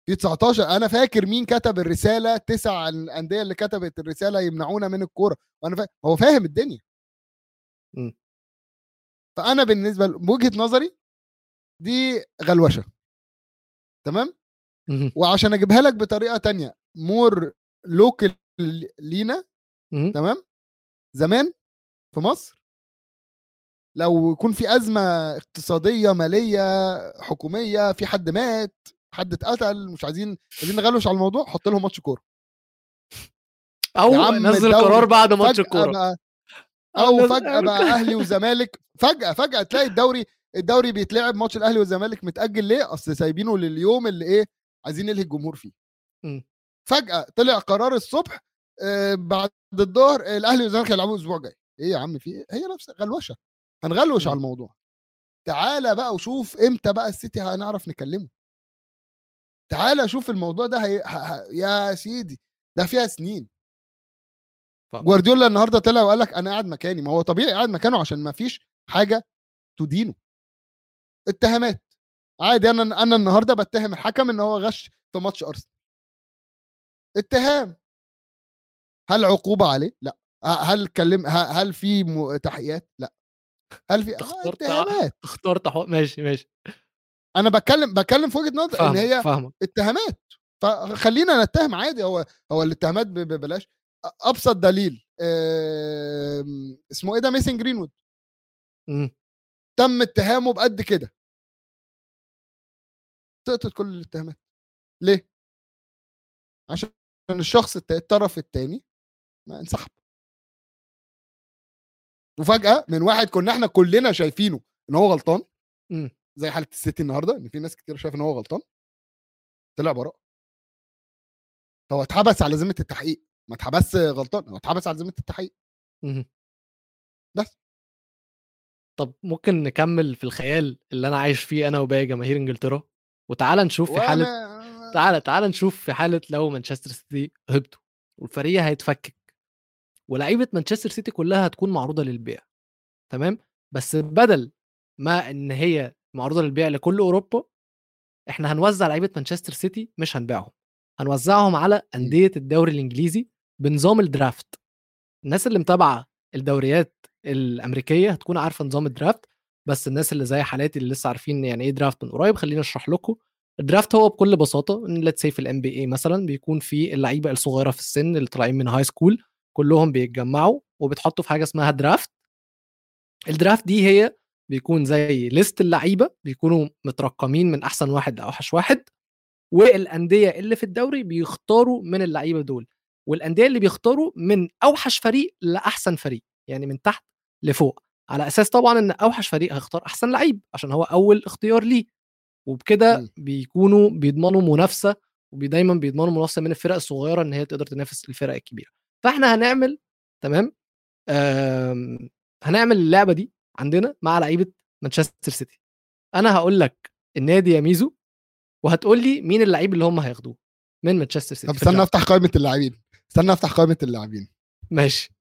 في 19 أنا فاكر مين كتب الرسالة تسع الأندية اللي كتبت الرسالة يمنعونا من الكورة وأنا فا... هو فاهم الدنيا م. فأنا بالنسبة ل- بوجهه نظري دي غلوشة تمام. وعشان أجيبها لك بطريقة تانية more local لينا. تمام زمان في مصر لو يكون في أزمة اقتصادية مالية حكومية في حد مات حد اتقتل مش عايزين عايزين نغلوش على الموضوع حط لهم ماتش كورة أو نزل قرار بعد ماتش الكورة أو فجأة بقى أهلي وزمالك فجأة فجأة تلاقي الدوري الدوري بيتلعب ماتش الأهلي والزمالك متأجل ليه؟ أصل سايبينه لليوم اللي إيه؟ عايزين نلهي الجمهور فيه. مم. فجأة طلع قرار الصبح آه، بعد الظهر آه، الأهلي والزمالك هيلعبوا الأسبوع الجاي. إيه يا عم في إيه؟ هي نفس غلوشة. هنغلوش مم. على الموضوع. تعالى بقى وشوف إمتى بقى السيتي هنعرف نكلمه. تعالى شوف الموضوع ده هي... ه... ه... يا سيدي ده فيها سنين. جوارديولا النهارده طلع وقال لك أنا قاعد مكاني. ما هو طبيعي قاعد مكانه عشان ما فيش حاجة تدينه. اتهامات. عادي أنا أنا النهارده بتهم الحكم إن هو غش في ماتش أرسنال. اتهام. هل عقوبة عليه؟ لا. هل كلم هل في تحقيقات؟ لا. هل في آه، اخترت اتهامات. اخترت. ماشي ماشي. أنا بتكلم بتكلم في وجهة نظر إن هي فاهمك. اتهامات. فخلينا نتهم عادي. هو هو الاتهامات ببلاش أبسط دليل آم، اسمه إيه ده؟ ميسن جرينوود. مم. تم اتهامه بقد كده. سقطت كل الاتهامات. ليه؟ عشان الشخص الطرف الثاني ما انسحب. وفجأة من واحد كنا إحنا كلنا شايفينه إن هو غلطان. مم. زي حالة السيتي النهارده إن في ناس كتير شايفة إن هو غلطان. طلع براء هو اتحبس على ذمة التحقيق. ما اتحبس غلطان هو اتحبس على ذمة التحقيق. بس. طب ممكن نكمل في الخيال اللي أنا عايش فيه أنا وباقي جماهير إنجلترا؟ وتعالى نشوف في حالة تعالى تعالى نشوف في حالة لو مانشستر سيتي هبطوا والفريق هيتفكك ولاعيبة مانشستر سيتي كلها هتكون معروضة للبيع تمام؟ بس بدل ما إن هي معروضة للبيع لكل أوروبا إحنا هنوزع لعيبة مانشستر سيتي مش هنبيعهم هنوزعهم على أندية الدوري الإنجليزي بنظام الدرافت. الناس اللي متابعة الدوريات الأمريكية هتكون عارفة نظام الدرافت بس الناس اللي زي حالاتي اللي لسه عارفين يعني إيه درافت من قريب خليني أشرح لكم. ال draft هو بكل بساطة إن let's say في ال NBA مثلا بيكون في اللعيبة الصغيرة في السن اللي طالعين من high school كلهم بيتجمعوا وبيتحطوا في حاجة اسمها draft ال draft دي هي بيكون زي list اللعيبة بيكونوا مترقمين من أحسن واحد لأوحش واحد والأندية اللي في الدوري بيختاروا من اللعيبة دول والأندية اللي بيختاروا من أوحش فريق لأحسن فريق يعني من تحت لفوق على أساس طبعا إن أوحش فريق هيختار أحسن لعيب عشان هو أول اختيار ليه. وبكده. بيكونوا بيضمنوا منافسة ودايما بيضمنوا منافسة من الفرق الصغيرة إن هي تقدر تنافس الفرق الكبيرة. فإحنا هنعمل تمام؟ آم، هنعمل اللعبة دي عندنا مع لعيبة مانشستر سيتي. أنا هقول لك النادي يا ميزو وهتقول لي مين اللعيب اللي هم هياخدوه من مانشستر سيتي. طب استنى. أفتح قائمة اللاعبين. استنى أفتح قائمة اللاعبين. ماشي.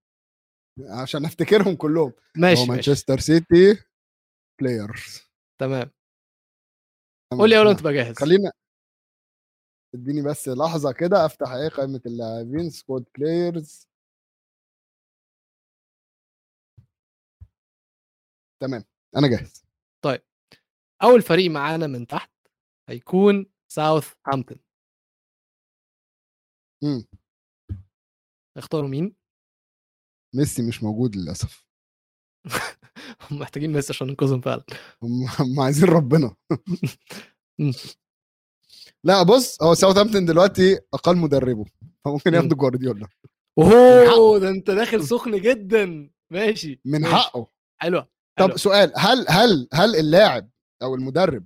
عشان أفتكرهم كلهم. ماشي مانشستر سيتي players تمام. قول لي أول ما تبقى جاهز. خلينا اديني بس لحظة كده أفتح إيه قائمة اللاعبين squad players تمام أنا جاهز. أول فريق معانا من تحت هيكون ساوث هامبتون. اختاروا مين؟ ميسي مش موجود للأسف هم محتاجين ميسي عشان ننقذهم فعلا هم عايزين ربنا. لا بص هو ساوثهامبتون دلوقتي أقل مدربه فممكن مم. ياخدوا جوارديولا أوه. ده أنت داخل سخن جدا ماشي من ماشي. حقه حلوة طب حلوة. سؤال هل هل هل اللاعب أو المدرب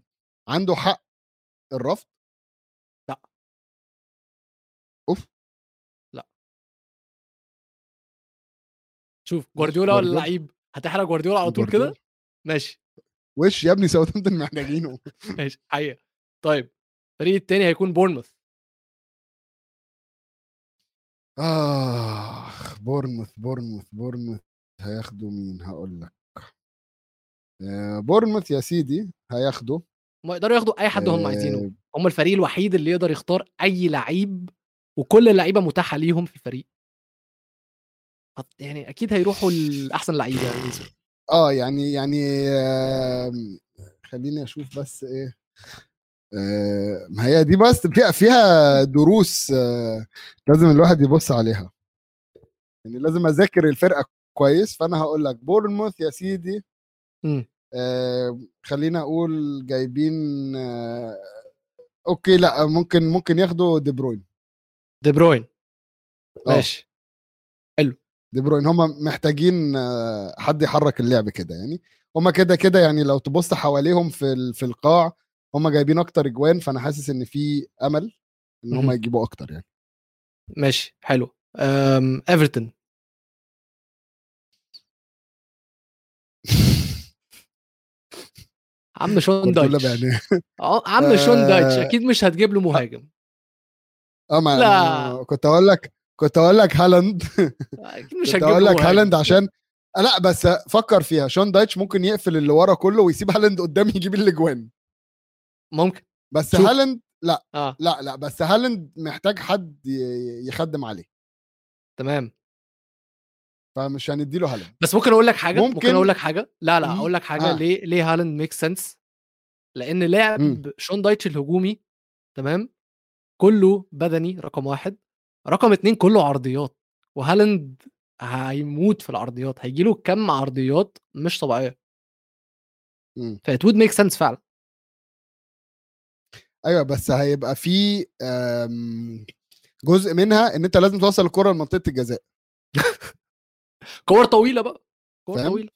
عنده حق الرفض؟ شوف جوارديولا ولا جوارديولا. لعيب هتحرق جوارديولا على طول كده. ماشي. وش يا ابني ساوثهامبتون محتاجينه. ماشي حقيقة. طيب الفريق التاني هيكون بورنموث. آخ بورنموث بورنموث بورنموث هياخدوا مين؟ هقول لك. آه، بورنموث يا سيدي هياخدوا. ما يقدروا ياخدوا أي حد هم آه، عايزينه هم الفريق الوحيد اللي يقدر يختار أي لعيب وكل اللعيبة متاحة ليهم في الفريق. يعني أكيد هيروحوا لأحسن لعيبة يعني آه يعني يعني آم، خليني أشوف بس إيه آه، ما هي دي بس فيها فيها دروس آه، لازم الواحد يبص عليها. يعني لازم أذاكر الفرقة كويس فأنا هقول لك بورنموث يا سيدي. آه، خلينا أقول جايبين آه، أوكي لأ ممكن ممكن ياخدوا دي بروين. دي بروين. آه. ماشي. دي بروين هم محتاجين آه، حد يحرك اللعب كده يعني. هم كده كده يعني لو تبص حواليهم في في القاع هم جايبين أكتر إجوان فأنا حاسس إن في أمل إن هم. يجيبوا أكتر يعني. ماشي حلو. أم... إيفرتون. عم شون دايتش. عم شون دايتش آه، أكيد مش هتجيب له مهاجم. آه ما لا. كنت أقول لك كنت أقول لك هالاند. مش له لك هالاند. عشان آه، لا بس فكر فيها. شون دايتش ممكن يقفل اللي ورا كله ويسيب هالاند قدام يجيب الأجوان. ممكن. بس. هالاند لا. آه. لا لا بس هالاند محتاج حد يخدم عليه. تمام. فمش هنديله هالاند. بس ممكن أقول لك حاجة؟ ممكن, ممكن- أقول لك حاجة؟ لا لا. أقول لك حاجة. آه. ليه ليه هالاند make sense لأن لعب. شون دايتش الهجومي تمام كله بدني رقم واحد. رقم اتنين كله عرضيات. وهالاند هيموت في العرضيات هيجي له كم عرضيات مش طبيعية. مم. that would make sense فعلا. أيوه بس هيبقى في آم، جزء منها إن أنت لازم توصل الكرة لمنطقة الجزاء. كور طويلة بقى. كور؟ طويلة.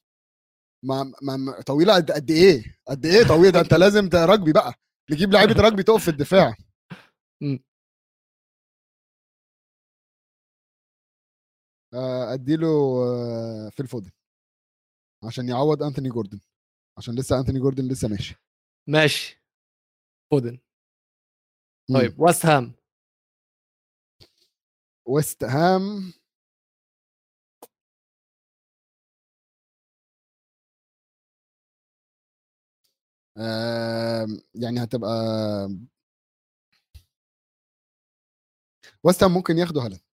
ما, ما طويلة قد قد إيه؟ قد إيه طويلة؟ ده أنت لازم رجبي بقى. نجيب لعيبة رجبي تقف في الدفاع. أديله آه، في الفودن عشان يعوض انثوني جوردن. عشان لسه انثوني جوردن لسه ماشي. ماشي. فودن. طيب ويست هام ويست هام يعني هتبقى ويست هام ممكن ياخدوا هالاند.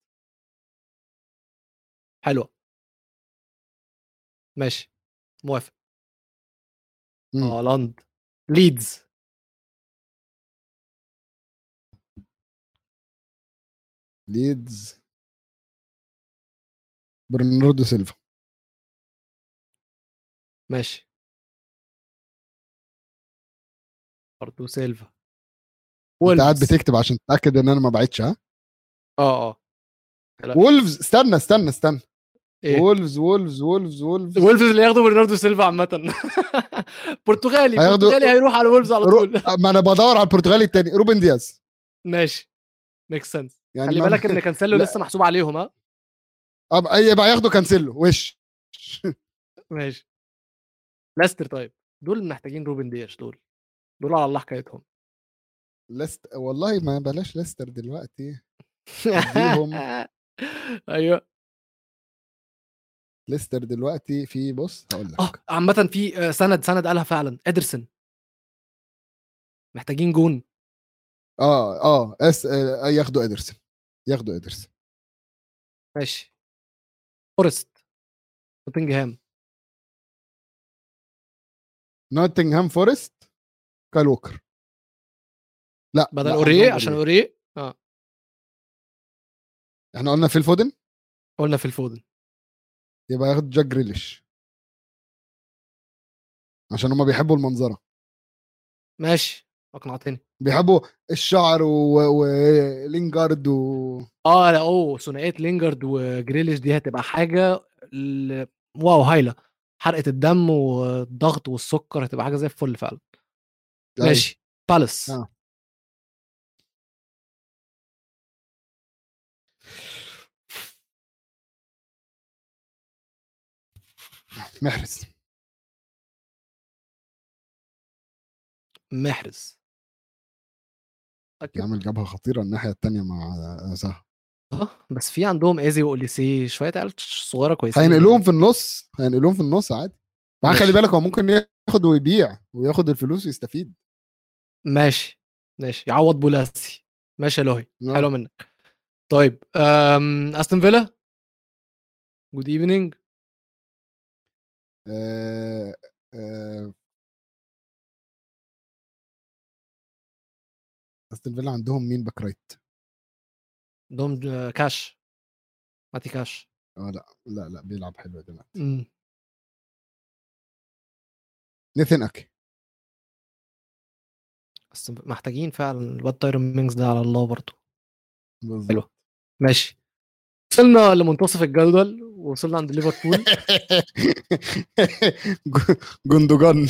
حلوة ماشي موافق. مم. هالاند ليدز. ليدز. برناردو سيلفا. ماشي. برضه سيلفا. أنت قاعد بتكتب عشان تتأكد إن أنا ما بعتش ها؟ آه آه. وولفز استنى استنى استنى. إيه؟ وولفز وولفز وولفز وولفز. وولفز اللي ياخدوا برناردو سيلفا عامة. برتغالي هياخدوا- برتغالي هيروح على وولفز على. طول. ما أنا بدور على البرتغالي التاني روبن دياز. ماشي. make sense يعني خلي بالك إن كانسيلو. لسه محسوب عليهم ها. أي- يبقى ياخدوا كانسيلو. وش؟ ماشي. ليستر طيب. دول محتاجين روبن دياش دول. دول على الله حكايتهم. لست والله ما بلاش ليستر دلوقتي. أيوه. ليستر دلوقتي في بص هقول لك. آه عامة في آه، سند سند قالها فعلا. إدرسون. محتاجين جون. آه آه أس آه ياخدوا إدرسون. ياخدوا إدرسون. ماشي. فورست. نوتنجهام. نوتنغهام فورست؟ كايل ووكر. لا بدل أوريه عندهم عشان. أوريه. آه. إحنا قلنا في الفودن قلنا في الفودن يبقى ياخد جاك جريليش. عشان هما بيحبوا المنظرة. ماشي أقنعتني. بيحبوا الشعر و- ولينجارد و... آه لأ أوه ثنائية لينجارد وجريليش دي هتبقى حاجة ل... واو هايلة. حرقة الدم والضغط والسكر هتبقى حاجة زي الفل فعلا. أيوة. ماشي بالاس آه. محرز. محرز. أكيد. يعمل جبهه خطيرة الناحية الثانية مع سهل آه بس في عندهم إيزي وأوليسي شوية عيال صغيرة كويسين. هينقلوهم في النص هينقلوهم في النص عادي. مع. خلي بالك هو ممكن ياخد ويبيع وياخد الفلوس ويستفيد. ماشي ماشي. يعوض بولاسي. ماشي يا لوهي آه. حلو منك. طيب. أستون فيلا؟ good evening أستون فيلا عندهم مين back right؟ عندهم آه، كاش ماتي كاش آه لأ لأ لأ بيلعب حلو دلوقتي مم. نيثن أكي بس محتاجين فعلا الواد تايرون مينجز ده على الله برضه. حلو. ماشي وصلنا لمنتصف الجدول ووصلنا عند ليفربول. جندوجان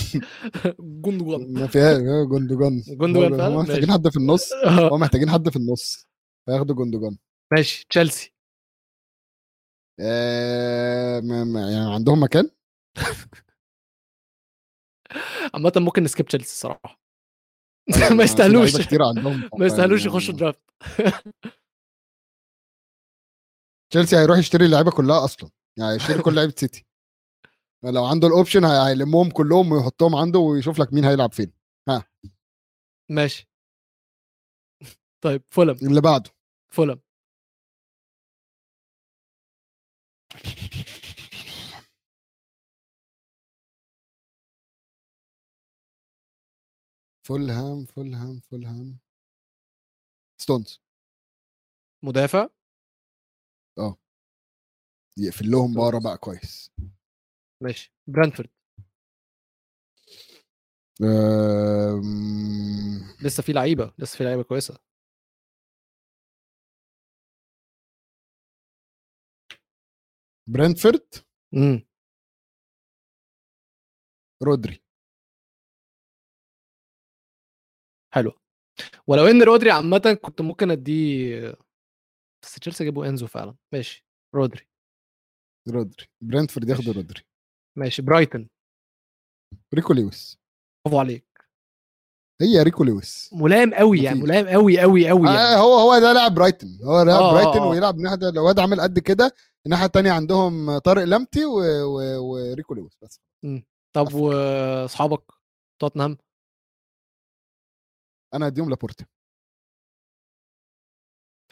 جندوجان ما فيها جندوجان جندوجان هو- فعلا؟ محتاجين. حد في النص. هو محتاجين حد في النص. هياخدوا جندوجان ماشي. تشيلسي. آه، ما- ما- يعني عندهم مكان؟ عامة ممكن نسكيب تشيلسي الصراحة. ما يستاهلوش. ما يستاهلوش يعني يخشوا درافت تشيلسي هيروح يشتري اللعيبة كلها أصلا يعني هيشتري كل لعيبة سيتي. لو عنده ال option هي- هيلمهم كلهم ويحطهم عنده ويشوف لك مين هيلعب فين. ماشي. طيب فولهام. اللي بعده. فولهام. فولهام فولهام فولهام. ستونز. مدافع. يقفل لهم. بره بقى كويس. ماشي. برانفورد. أم... لسه في لعيبة. لسه في لعيبة كويسة. برنتفورد امم. رودري. حلو. ولو إن رودري عامه كنت ممكن أديه بس تشيلسي جابوا إنزو فعلا. ماشي. رودري. رودري. برنتفورد ياخدوا. رودري. ماشي. برايتون. ريكو لويس. برافو عليك. هي ريكو لويس. ملائم قوي يعني. ملائم قوي قوي قوي آه يعني. هو هو ده لاعب برايتون. هو لاعب آه، آه، برايتون آه. ويلعب ناحيه الواد عامل قد كده الناحية الثانية عندهم طارق لمتي و... و... وريكو لويس بس. طب. وأصحابك؟ توتنهام؟ أنا اديهم لابورتا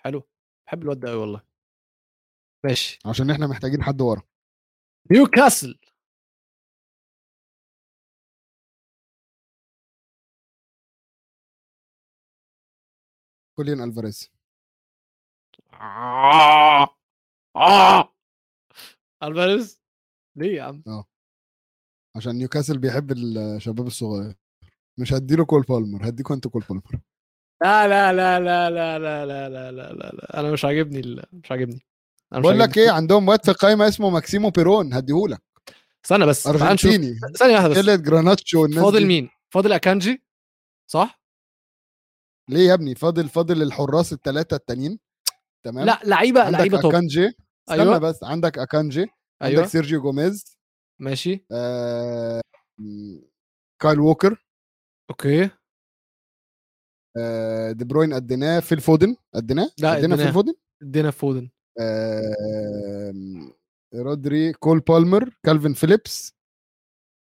حلو. بحب الواد ده قوي والله. ماشي عشان إحنا محتاجين حد ورا نيوكاسل جوليان ألفاريز آه. آه. الفاريز ليه يا عم عشان نيوكاسل بيحب الشباب الصغير مش هديله كول بالمر هديكوا أنتوا كول بالمر لا لا لا لا لا لا لا لا لا لا أنا مش عاجبني مش عاجبني بقول لك. إيه عندهم واد في القايمة اسمه ماكسيمو بيرون هديهولك. استنى بس أرجنتيني. ثانية واحدة بس. جراناتشو والناس فاضل دي. مين؟ فاضل أكانجي؟ صح؟ ليه يا ابني؟ فاضل فاضل الحراس الثلاثه التانيين. تمام. لا لعيبة عندك لعيبة top. أكانجي. استنى أيوه. بس عندك أكانجي. عندك سيرجيو جوميز. ماشي. آه... كايل ووكر. okay. آه... دي بروين أديناه. فيل فودن أديناه؟ لا، أديناه. فيل. فودن أدينا فودن. آه... رودري كول بالمر كالفين فيليبس.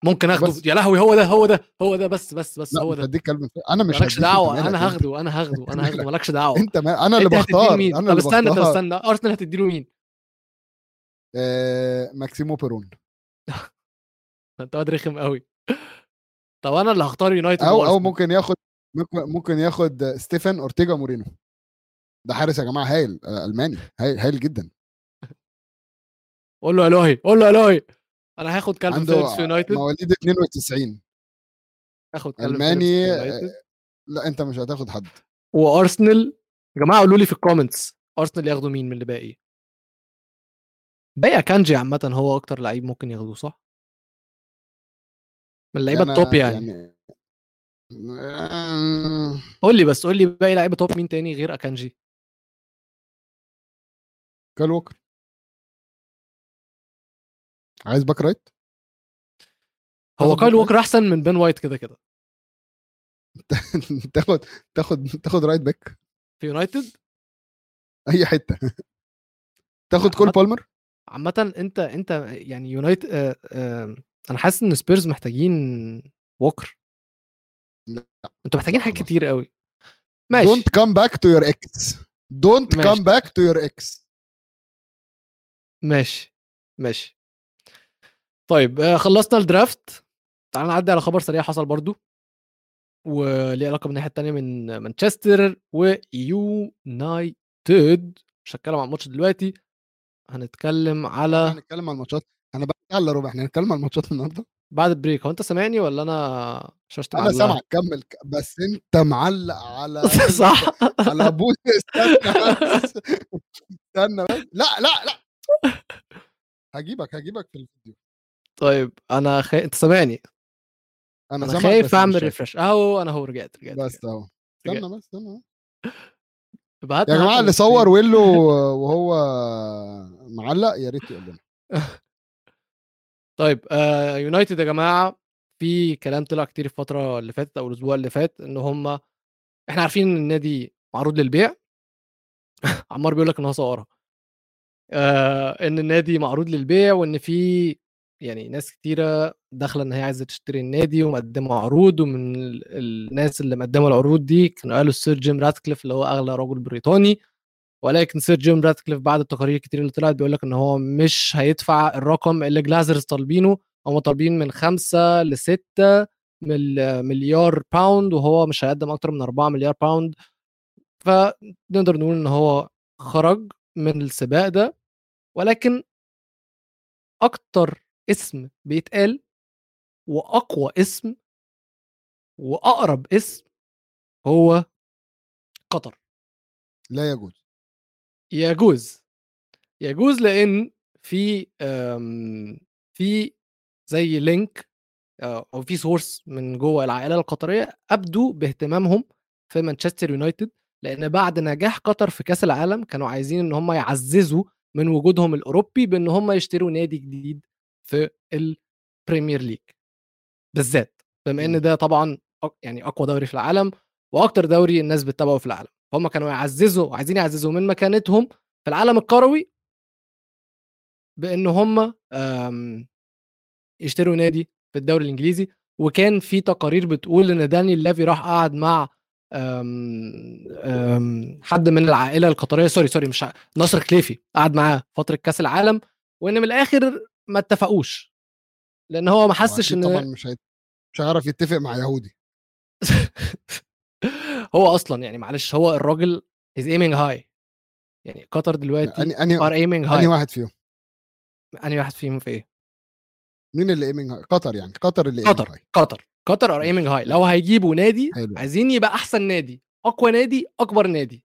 ممكن آخده. يا لهوي هو ده هو ده هو ده بس بس بس هو ده. هديك أنا مش مالكش دعوة أنا؟ هاخده أنا هاخده أنا هاخده مالك؟ مالكش دعوة. أنت ما... أنا اللي بختار مين؟ أنا طب اللي استنى طب بختار. استنى أرسنال هتديله مين؟ آه... ماكسيمو بيرون. انت واد رخم قوي طب أنا اللي هختار يونايتد أو أو. ممكن ياخد ممكن ياخد ستيفن أورتيجا مورينو. ده حارس يا جماعة هايل آه، ألماني هايل, هايل جدا. قول له الهي قول له الهي أنا هاخد عنده فيليبس في يونايتد. مواليد 92 هاخد كالفين ألماني يونايتد. لا أنت مش هتاخد حد. وأرسنال يا جماعة قولوا لي في ال comments أرسنال ياخدوا مين من اللي باقي؟ باقي أكانجي عامة هو أكتر لعيب ممكن ياخدوه صح؟ من اللعيبة ال top يعني, يعني آه، قول لي بس قول لي باقي لعيبة top مين تاني غير أكانجي؟ كايل ووكر. عايز back right؟ هو كايل ووكر أحسن من بين وايت كده كده. تاخد تاخد تاخد right back. في يونايتد؟ أي حتة. تاخد كول عامة- بالمر؟ عامة أنت أنت يعني يونايتد آه آه أنا حاسس إن سبيرز محتاجين ووكر. لا. أنتوا محتاجين حاجات. كتير قوي ماشي. don't come back to your ex don't. come back to your ex ماشي ماشي. طيب آه، خلصنا الدرافت تعال نعدي على خبر سريع حصل برضو. وليه علاقة بالناحيه التانية من مانشستر ويونايتد. مش هتكلم عن الماتش دلوقتي هنتكلم على هنتكلم عن الماتشات. أنا بقى على ربع إحنا هنتكلم عن الماتشات النهارده. بعد البريك. هو أنت سامعني ولا أنا شاشتي أنا؟ سامعك كمل بس أنت معلق على صح. على ابوس استنى بس استنى بس. لا لا لا. هجيبك هجيبك في الفيديو طيب أنا خ... أنت سامعني أنا, سامعك خايف أعمل. ريفرش أهو أنا اهو رجعت رجعت. بس أهو. استنى بس استنى يا جماعة اللي. صور ويلو وهو معلق يا ريت يقول لنا طيب آه يونايتد يا جماعة في كلام طلع كتير الفترة اللي فاتت أو الأسبوع اللي فات إن هم إحنا عارفين إن النادي معروض للبيع عمار بيقول لك إن هو صورها آه إن النادي معروض للبيع وإن في يعني ناس كتيرة داخلة إن هي عايزة تشتري النادي ومقدمة عروض ومن ال- الناس اللي مقدمة العروض دي كانوا قالوا السير جيم راتكليف اللي هو أغلى رجل بريطاني ولكن سير جيم راتكليف بعد التقارير الكتير اللي طلعت بيقول لك إن هو مش هيدفع الرقم اللي جلازرز طالبينه. هم طالبين من خمسة لستة مل- مليار pound وهو مش هيقدم أكتر من 4 مليار pound فنقدر نقول إن هو خرج من السباق ده. ولكن أكتر اسم بيتقال وأقوى اسم وأقرب اسم هو قطر. لا يجوز. يجوز. يجوز لأن في في زي link آه، أو في source من جوه العائلة القطرية ابدوا باهتمامهم في مانشستر يونايتد لأن بعد نجاح قطر في كأس العالم كانوا عايزين إن هم يعززوا من وجودهم الأوروبي بإن هم يشتروا نادي جديد في البريمير ليج بالذات بما. إن ده طبعا يعني أقوى دوري في العالم وأكتر دوري الناس بتتابعه في العالم هم كانوا يعززوا عايزين يعززوا من مكانتهم في العالم الكروي بإن هم آم، يشتروا نادي في الدوري الإنجليزي وكان في تقارير بتقول إن دانيال لافي راح قعد مع آم، آم، حد من العائلة القطرية sorry sorry مش ع- ناصر الخليفي قعد معاه فترة كأس العالم وإن من الآخر ما اتفقوش لأن هو ما حسش إن طبعا مش هيت... مش هيعرف يتفق مع يهودي. هو أصلا يعني معلش هو الراجل is aiming high. يعني قطر دلوقتي أني أني are aiming أني واحد فيهم. انهي واحد فيهم في إيه؟ مين اللي ايمنج هاي قطر يعني قطر اللي قطر. قطر. قطر ار ايمنج هاي لو هيجيبوا نادي حلو. عايزين يبقى أحسن نادي أقوى نادي أكبر نادي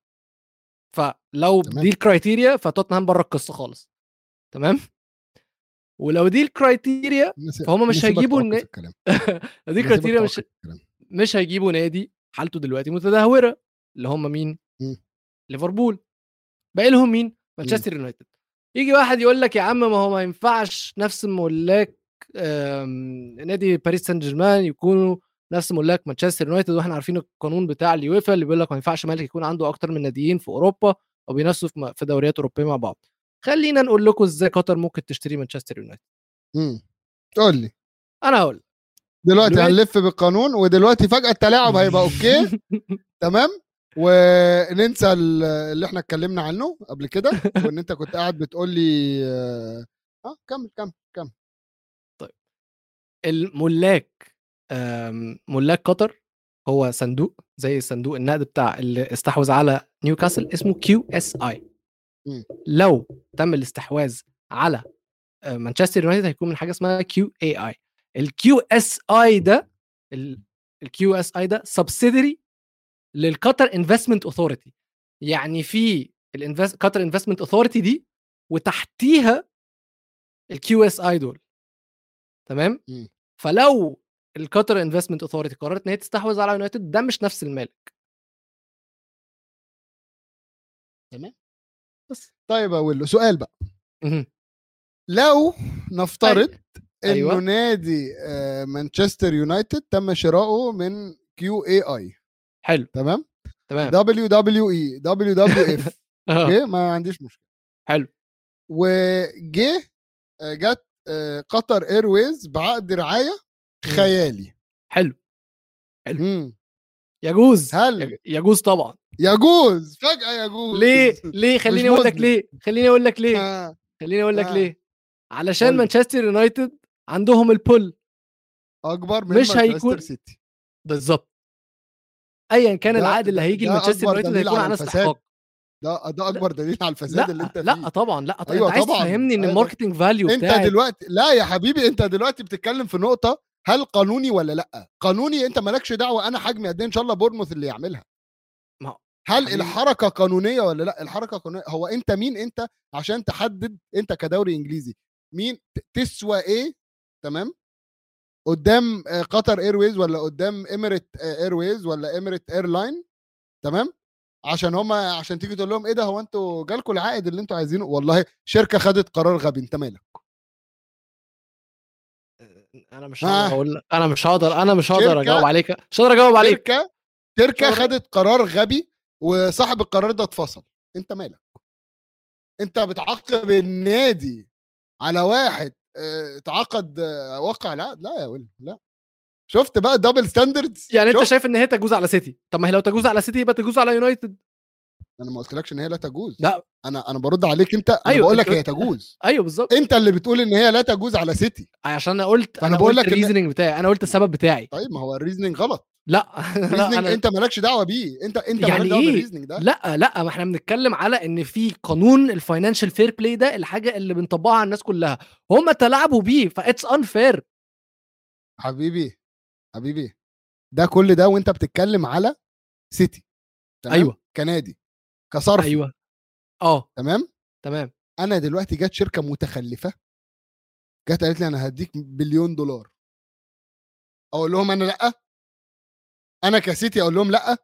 فلو تمام. دي الكرايتيريا فتوتنهام بره القصة خالص تمام ولو دي الكرايتيريا فهم مش هيجيبوا تعك النا- في الكلام لو دي نسيبك كرايتيريا تعك مش. مش هيجيبوا نادي حالته دلوقتي متدهورة اللي هم مين؟ ليفربول باقي لهم مين؟ مانشستر يونايتد يجي واحد يقول لك يا عم ما هو ما ينفعش نفس ملاك آم، نادي باريس سان جيرمان يكونوا نفس ملاك مانشستر يونايتد وإحنا عارفين القانون بتاع اليويفا اللي بيقول لك ما ينفعش مالك يكون عنده أكتر من ناديين في أوروبا أو بينافسوا في دوريات أوروبية مع بعض. خلينا نقول لكم إزاي قطر ممكن تشتري مانشستر يونايتد. مم. قول لي. أنا هقول دلوقتي هنلف بالقانون ودلوقتي فجأة التلاعب هيبقى أوكي. تمام؟ وننسى ال- اللي إحنا اتكلمنا عنه قبل كده وإن أنت كنت قاعد بتقول لي آه آه، كمل كمل كمل. الملاك آم، ملاك قطر هو صندوق زي صندوق النقد بتاع اللي استحوذ على نيوكاسل اسمه كيو إس آي. مم. لو تم الاستحواذ على آه، مانشستر يونايتد هيكون من حاجة اسمها QIA. ال QSI ده ال QSI ده subsidiary لل Qatar Investment Authority يعني في Qatar Investment Authority دي وتحتيها ال QSI دول. تمام؟ مم. فلو ال Qatar Investment Authority قررت إن هي تستحوذ على يونايتد ده مش نفس المالك. تمام. بس. طيب أقول له سؤال بقى. لو نفترض إنه أيوة. نادي آه، مانشستر يونايتد تم شراؤه من كيو اي اي حلو. تمام؟ تمام. دبليو دبليو اي دبليو دبليو اف آه، أوكي؟ ما عنديش مشكلة. حلو. وجه آه، جت آه، قطر ايرويز بعقد رعاية خيالي. حلو. مم. يجوز. هل- يج- يجوز طبعا. يجوز. فجأة يجوز. ليه؟ ليه؟ خليني أقول لك. ليه. خليني أقول لك ليه. آه. خليني أقول لك آه. ليه. علشان. مانشستر يونايتد عندهم ال pull. أكبر من مش مانشستر هيكون- سيتي بالظبط ايا كان العقد اللي هيجي لمانشستر يونايتد هيكون على. استحقاق. ده ده أكبر دليل على الفساد اللي أنت لا فيه. لا طبعا لا طبعا. أيوة أنت عايز طبعاً. تفهمني إن أيوة. ال marketing value أنت بتاعك دلوقتي لا يا حبيبي أنت دلوقتي بتتكلم في نقطة هل قانوني ولا لأ؟ قانوني أنت مالكش دعوة أنا حجمي قد إيه؟ إن شاء الله بورموث اللي يعملها. ما هل حبيبي. الحركة قانونية ولا لأ؟ الحركة قانونية هو أنت مين أنت عشان تحدد أنت كدوري إنجليزي؟ مين تسوى إيه؟ تمام؟ قدام آه، Qatar Airways ولا قدام Emirates Airways ولا Emirates Airline؟ تمام؟ عشان هما عشان تيجي تقول لهم إيه ده هو أنتوا جالكم العائد اللي أنتوا عايزينه؟ والله شركة خدت قرار غبي أنت مالك؟ أنا مش آه. هقدر أقول أنا مش هقدر أنا مش هقدر أجاوب عليك مش هقدر أجاوب عليك. شركة شركة خدت قرار غبي وصاحب القرار ده اتفصل. أنت مالك؟ أنت بتعاقب النادي على واحد آه، تعاقد آه، وقع لا لا يا ولد لا. شفت بقى double standards يعني انت شفت؟ شايف ان هي تجوز على سيتي طب ما هي لو تجوز على سيتي يبقى تجوز على يونايتد أنا ما قلتلكش إن هي لا تجوز. لا. أنا أنا برد عليك أنت أنا أيوة، بقول لك هي تجوز. أيوه بالظبط. أنت اللي بتقول إن هي لا تجوز على سيتي عشان أنا قلت أنا بقول لك إن- ال reasoning بتاعي أنا قلت السبب بتاعي. طيب ما هو ال reasoning غلط. لا. لا أنا أنت مالكش دعوة بيه. أنت أنت يعني مالكش دعوة إيه؟ بال reasoning ده. لا لا ما إحنا بنتكلم على إن في قانون ال financial fair play ده الحاجة اللي بنطبقها على الناس كلها. هم تلاعبوا بيه that's unfair حبيبي. حبيبي ده كل ده وأنت بتتكلم على سيتي تمام؟ أيوه. كنادي كصرف. أيوه. آه. تمام؟ تمام. أنا دلوقتي جت شركة متخلفة جت قالت لي أنا هديك بليون دولار. أقول لهم أنا لأ. أنا كسيتي أقول لهم لأ.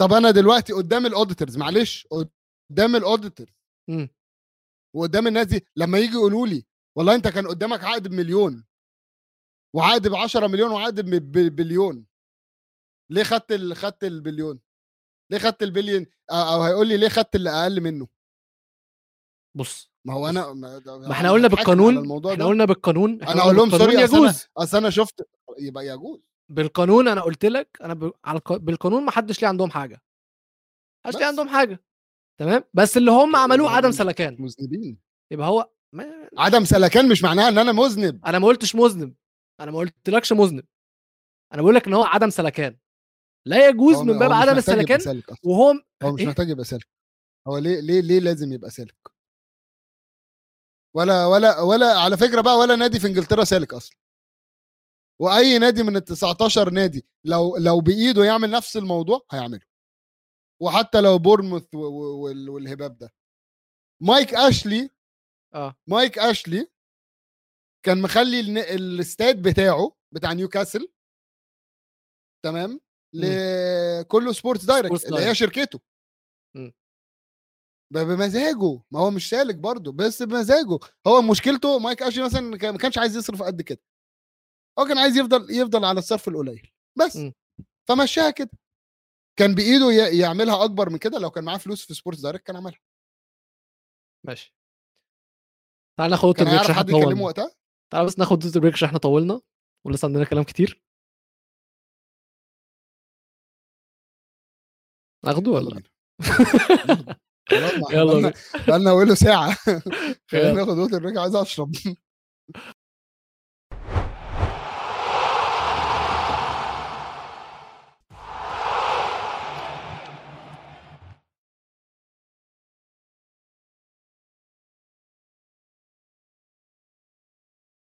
طب أنا دلوقتي قدام ال auditors معلش قدام ال auditors مم. وقدام الناس دي لما يجي يقولوا لي والله أنت كان قدامك عقد بمليون. وعقد ب 10 مليون وعقد ب- ببليون ليه خدت ال... خدت البليون؟ ليه خدت البليون؟ أو هيقول لي ليه خدت اللي أقل منه. بص ما هو أنا ما ما إحنا قلنا بالقانون إحنا قلنا بالقانون أنا أقول لهم سوري يجوز. أصل أنا شفت يبقى يجوز. بالقانون أنا قلت لك أنا ب... على الق... بالقانون ما حدش ليه عندهم حاجة. محدش ليه بس. عندهم حاجة. تمام؟ بس اللي هم عملوه عدم سلكان. مذنبين. يبقى هو ما... عدم سلكان مش معناها إن أنا مذنب. أنا ما قلتش مذنب. أنا ما قلتلكش مذنب. أنا بقول لك إن هو عدم سلكان. لا يجوز من باب عدم السلكان. وهو هو مش إيه؟ محتاج يبقى سالك. هو ليه ليه ليه لازم يبقى سالك؟ ولا ولا ولا على فكرة بقى ولا نادي في إنجلترا سالك أصلا. وأي نادي من ال 19 نادي لو لو بإيده يعمل نفس الموضوع هيعمله. وحتى لو وال- والهباب ده. مايك أشلي آه. مايك أشلي كان مخلي الاستاد بتاعه بتاع نيوكاسل. تمام؟ لكله Sports Direct اللي هي. شركته. مم. ب- بمزاجه. ما هو مش سالك برضه بس بمزاجه. هو مشكلته مايك اشلي مثلا ما كانش عايز يصرف قد كده. هو كان عايز يفضل يفضل على الصرف القليل. بس. مم. فمشاها كده. كان بإيده يعملها أكبر من كده لو كان معاه فلوس في Sports Direct كان عملها. ماشي. تعال ناخد هيعرف عشان حد يكلمه وقتها؟ تعال بس ناخد بريك عشان إحنا طولنا ولسه عندنا كلام كتير. ناخده ولا؟ يلا. بقالنا. بقالنا له ساعة. خلينا. ناخد وقت الرجع عايز اشرب.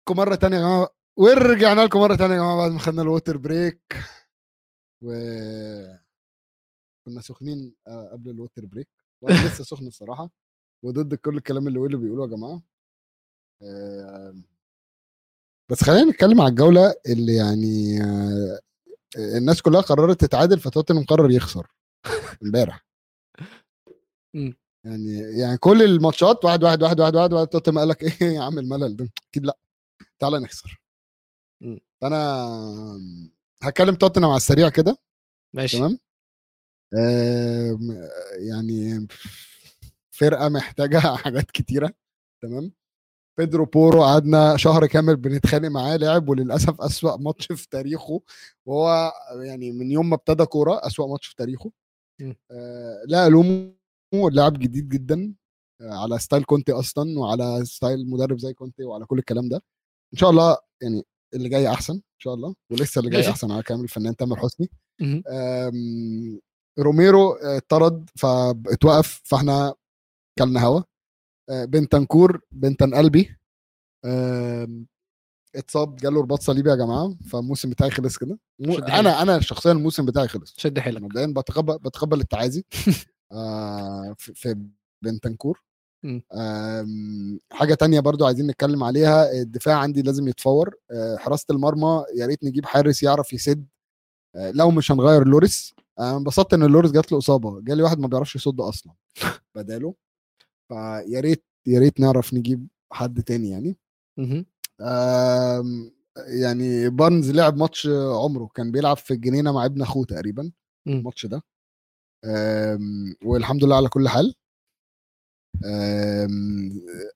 لكم مرة تانية يا جماعة. ورجعنا لكم مرة تانية يا جماعة بعد ما خدنا ال water break و كنا سخنين آه، قبل ال water break وأنا لسه سخن الصراحة. وضد كل الكلام اللي ويلو بيقوله يا جماعة. آه، بس خلينا نتكلم على الجولة اللي يعني آه، الناس كلها قررت تتعادل فتوتنهام قرر يخسر امبارح. يعني يعني كل الماتشات واحد واحد واحد واحد واحد, واحد توتنهام قال لك إيه يا عم الملل ده؟ أكيد لأ. تعالى نخسر. فانا هتكلم توتنهام على السريع كده ماشي. تمام؟ آم، يعني فرقة محتاجة حاجات كتيرة تمام؟ بيدرو بورو قعدنا شهر كامل بنتخانق معاه لعب وللأسف أسوأ ماتش في تاريخه وهو يعني من يوم ما ابتدى كورة أسوأ ماتش في تاريخه. م. آه لا ألومه لاعب جديد جدا آه على style كونتي أصلا وعلى style مدرب زي كونتي وعلى كل الكلام ده. إن شاء الله يعني اللي جاي أحسن إن شاء الله. ولسه اللي جاي. أحسن على كلام الفنان تامر حسني. روميرو آه، اتطرد فاتوقف فإحنا كلنا هوا. آه، بنتنكور بنتن قلبي. اتصاب جاله رباط صليبي يا جماعة فالموسم بتاعي خلص كده. أنا أنا شخصيا الموسم بتاعي خلص. شد حيلك. مبدئيا بتقبل بتقبل التعازي. آه، في بنتنكور. حاجة تانية برضو عايزين نتكلم عليها الدفاع عندي لازم يتفور. آه، حراسة المرمى يا ريت نجيب حارس يعرف يسد. آه، لو مش هنغير لوريس. أنا انبسطت إن لوريس جات له إصابة. جالي واحد ما بيعرفش يصد أصلا. بداله. فيا ريت يا ريت نعرف نجيب حد تاني يعني. يعني بارنز لعب ماتش عمره. كان بيلعب في الجنينة مع ابن أخوه تقريبا. الماتش ده. والحمد لله على كل حال.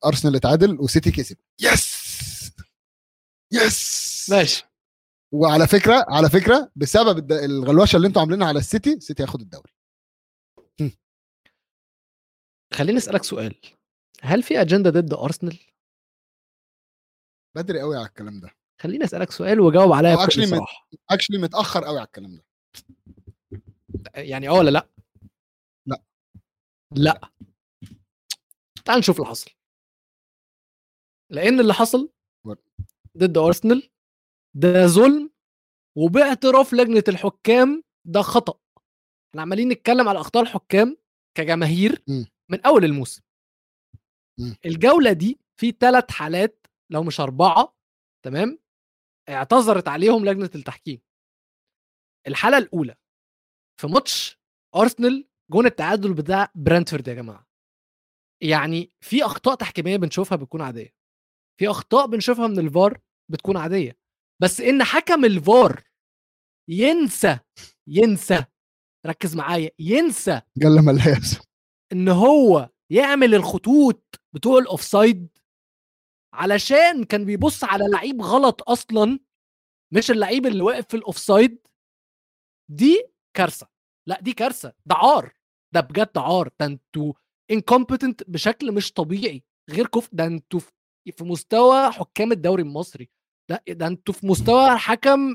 أرسنال اتعادل وسيتي كسب. Yes! Yes! ماشي. وعلى فكرة على فكرة بسبب الد- الغلوشة اللي أنتوا عاملينها على السيتي سيتي هياخد الدوري. خليني أسألك سؤال. هل في أجندة ضد أرسنال؟ بدري قوي على الكلام ده. خليني أسألك سؤال وجاوب عليا من- صراحة. اكشلي متأخر قوي على الكلام ده. يعني آه ولا لأ؟ لأ. لأ. تعال نشوف اللي حصل. لأن اللي حصل ضد أرسنال ده ظلم وباعتراف لجنة الحكام ده خطأ. إحنا عمالين نتكلم على أخطاء الحكام كجماهير. من أول الموسم. الجولة دي في ثلاث حالات لو مش أربعة تمام؟ اعتذرت عليهم لجنة التحكيم. الحالة الأولى في ماتش أرسنال جون التعادل بتاع برنتفورد يا جماعة. يعني في أخطاء تحكيمية بنشوفها بتكون عادية. في أخطاء بنشوفها من الفار بتكون عادية. بس إن حكم الفار ينسى ينسى ركز معايا ينسى قال لما لا إن هو يعمل الخطوط بتوع ال offside علشان كان بيبص على لعيب غلط أصلا مش اللعيب اللي واقف في ال offside دي كارثة. لأ دي كارثة. ده عار. ده بجد عار. ده أنتوا incompetent بشكل مش طبيعي. غير كف ده أنتوا في- مستوى حكام الدوري المصري. لا ده أنتوا في مستوى حكم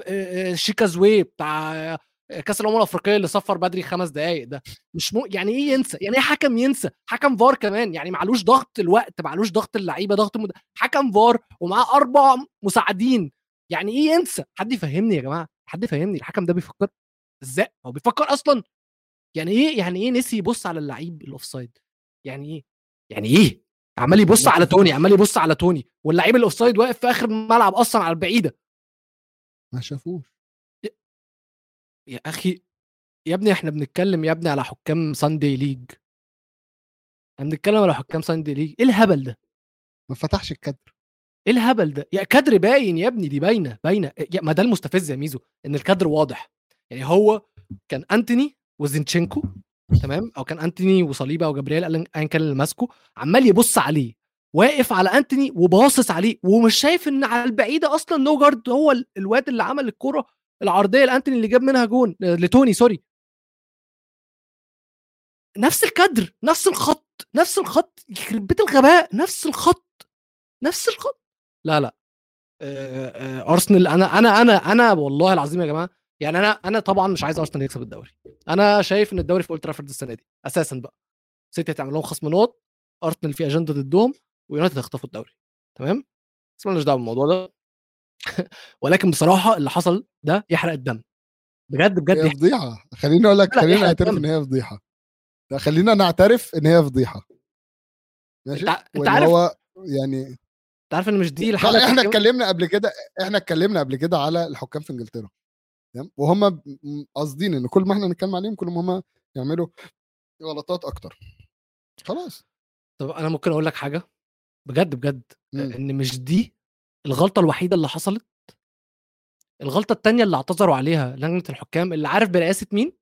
شيكازوي بتاع كأس الأمم الأفريقية اللي صفر بدري خمس دقائق ده. مش مو يعني إيه ينسى؟ يعني إيه حكم ينسى؟ حكم فار كمان. يعني معلوش ضغط الوقت معلوش ضغط اللعيبة ضغط المد... حكم فار ومعاه أربع مساعدين. يعني إيه ينسى؟ حد يفهمني يا جماعة؟ حد يفهمني الحكم ده بيفكر إزاي؟ هو بيفكر أصلا؟ يعني إيه يعني إيه نسي يبص على اللعيب ال offside يعني إيه؟ يعني إيه؟ عمال يبص على. توني عمال يبص على توني واللعيب ال offside واقف في آخر الملعب أصلا على البعيدة. ما شافوش. يا أخي يا ابني إحنا بنتكلم يا ابني على حكام Sunday league إحنا بنتكلم على حكام Sunday league إيه الهبل ده؟ ما فتحش الكادر. إيه الهبل ده؟ يا كادر باين يا ابني دي باينة باينة. يا ما ده المستفز يا ميزو إن الكادر واضح. يعني هو كان انتوني وزينشينكو تمام؟ أو كان أنتوني وصليبة أو جبريل ايا كان اللي ماسكه عمال يبص عليه واقف على أنتوني وباصص عليه ومش شايف إن على البعيدة أصلا نورجارد هو ال- الواد اللي عمل الكره العرضية لأنتوني اللي جاب منها جون آه، لتوني sorry نفس الكادر نفس الخط نفس الخط يخرب بيت الغباء نفس الخط نفس الخط. لا لا. آه، آه، أرسنال أنا أنا أنا أنا والله العظيم يا جماعة يعني أنا أنا طبعا مش عايز أرسنال يكسب الدوري. أنا شايف إن الدوري في أولد ترافورد السنة دي أساسا بقى. سيتي هتعمل لهم خصم نقط أرسنال في أجندة ضدهم ويونايتد هيخطفوا الدوري. تمام؟ بس مالناش دعوة بالموضوع ده. ولكن بصراحة اللي حصل ده يحرق الدم. بجد بجد هي فضيحة. خليني أقول لك خلينا نعترف. إن هي فضيحة. لا خلينا نعترف إن هي فضيحة. ماشي؟ أنت أنت عارف هو يعني أنت عارف إن مش دي الحالة إحنا اتكلمنا قبل كده إحنا اتكلمنا قبل كده على الحكام في إنجلترا. تمام؟ وهم قاصدين إن كل ما إحنا نتكلم عليهم كل ما هم يعملوا غلطات أكتر. خلاص. طب أنا ممكن أقول لك حاجة؟ بجد بجد مم. إن مش دي الغلطة الوحيدة اللي حصلت؟ الغلطة التانية اللي اعتذروا عليها لجنة الحكام اللي عارف برئاسه مين؟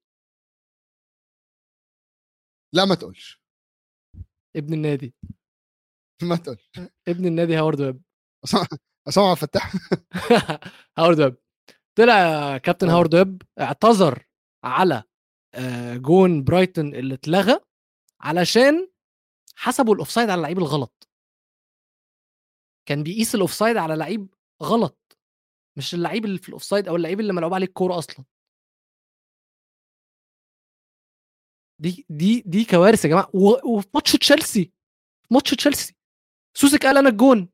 لا ما تقولش. ابن النادي. ما تقولش. ابن النادي هاورد ويب. عصام عبد الفتاح. هاورد ويب. طلع كابتن آه. هاورد ويب اعتذر على آه، جون برايتون اللي اتلغى علشان حسبوا ال offside على اللعيب الغلط كان بيقيس ال offside على لعيب غلط مش اللعيب اللي في ال offside أو اللعيب اللي ملعوب عليه الكورة أصلا دي دي دي كوارث يا جماعة وفي ماتش تشيلسي ماتش تشيلسي سوسك قال أنا الجون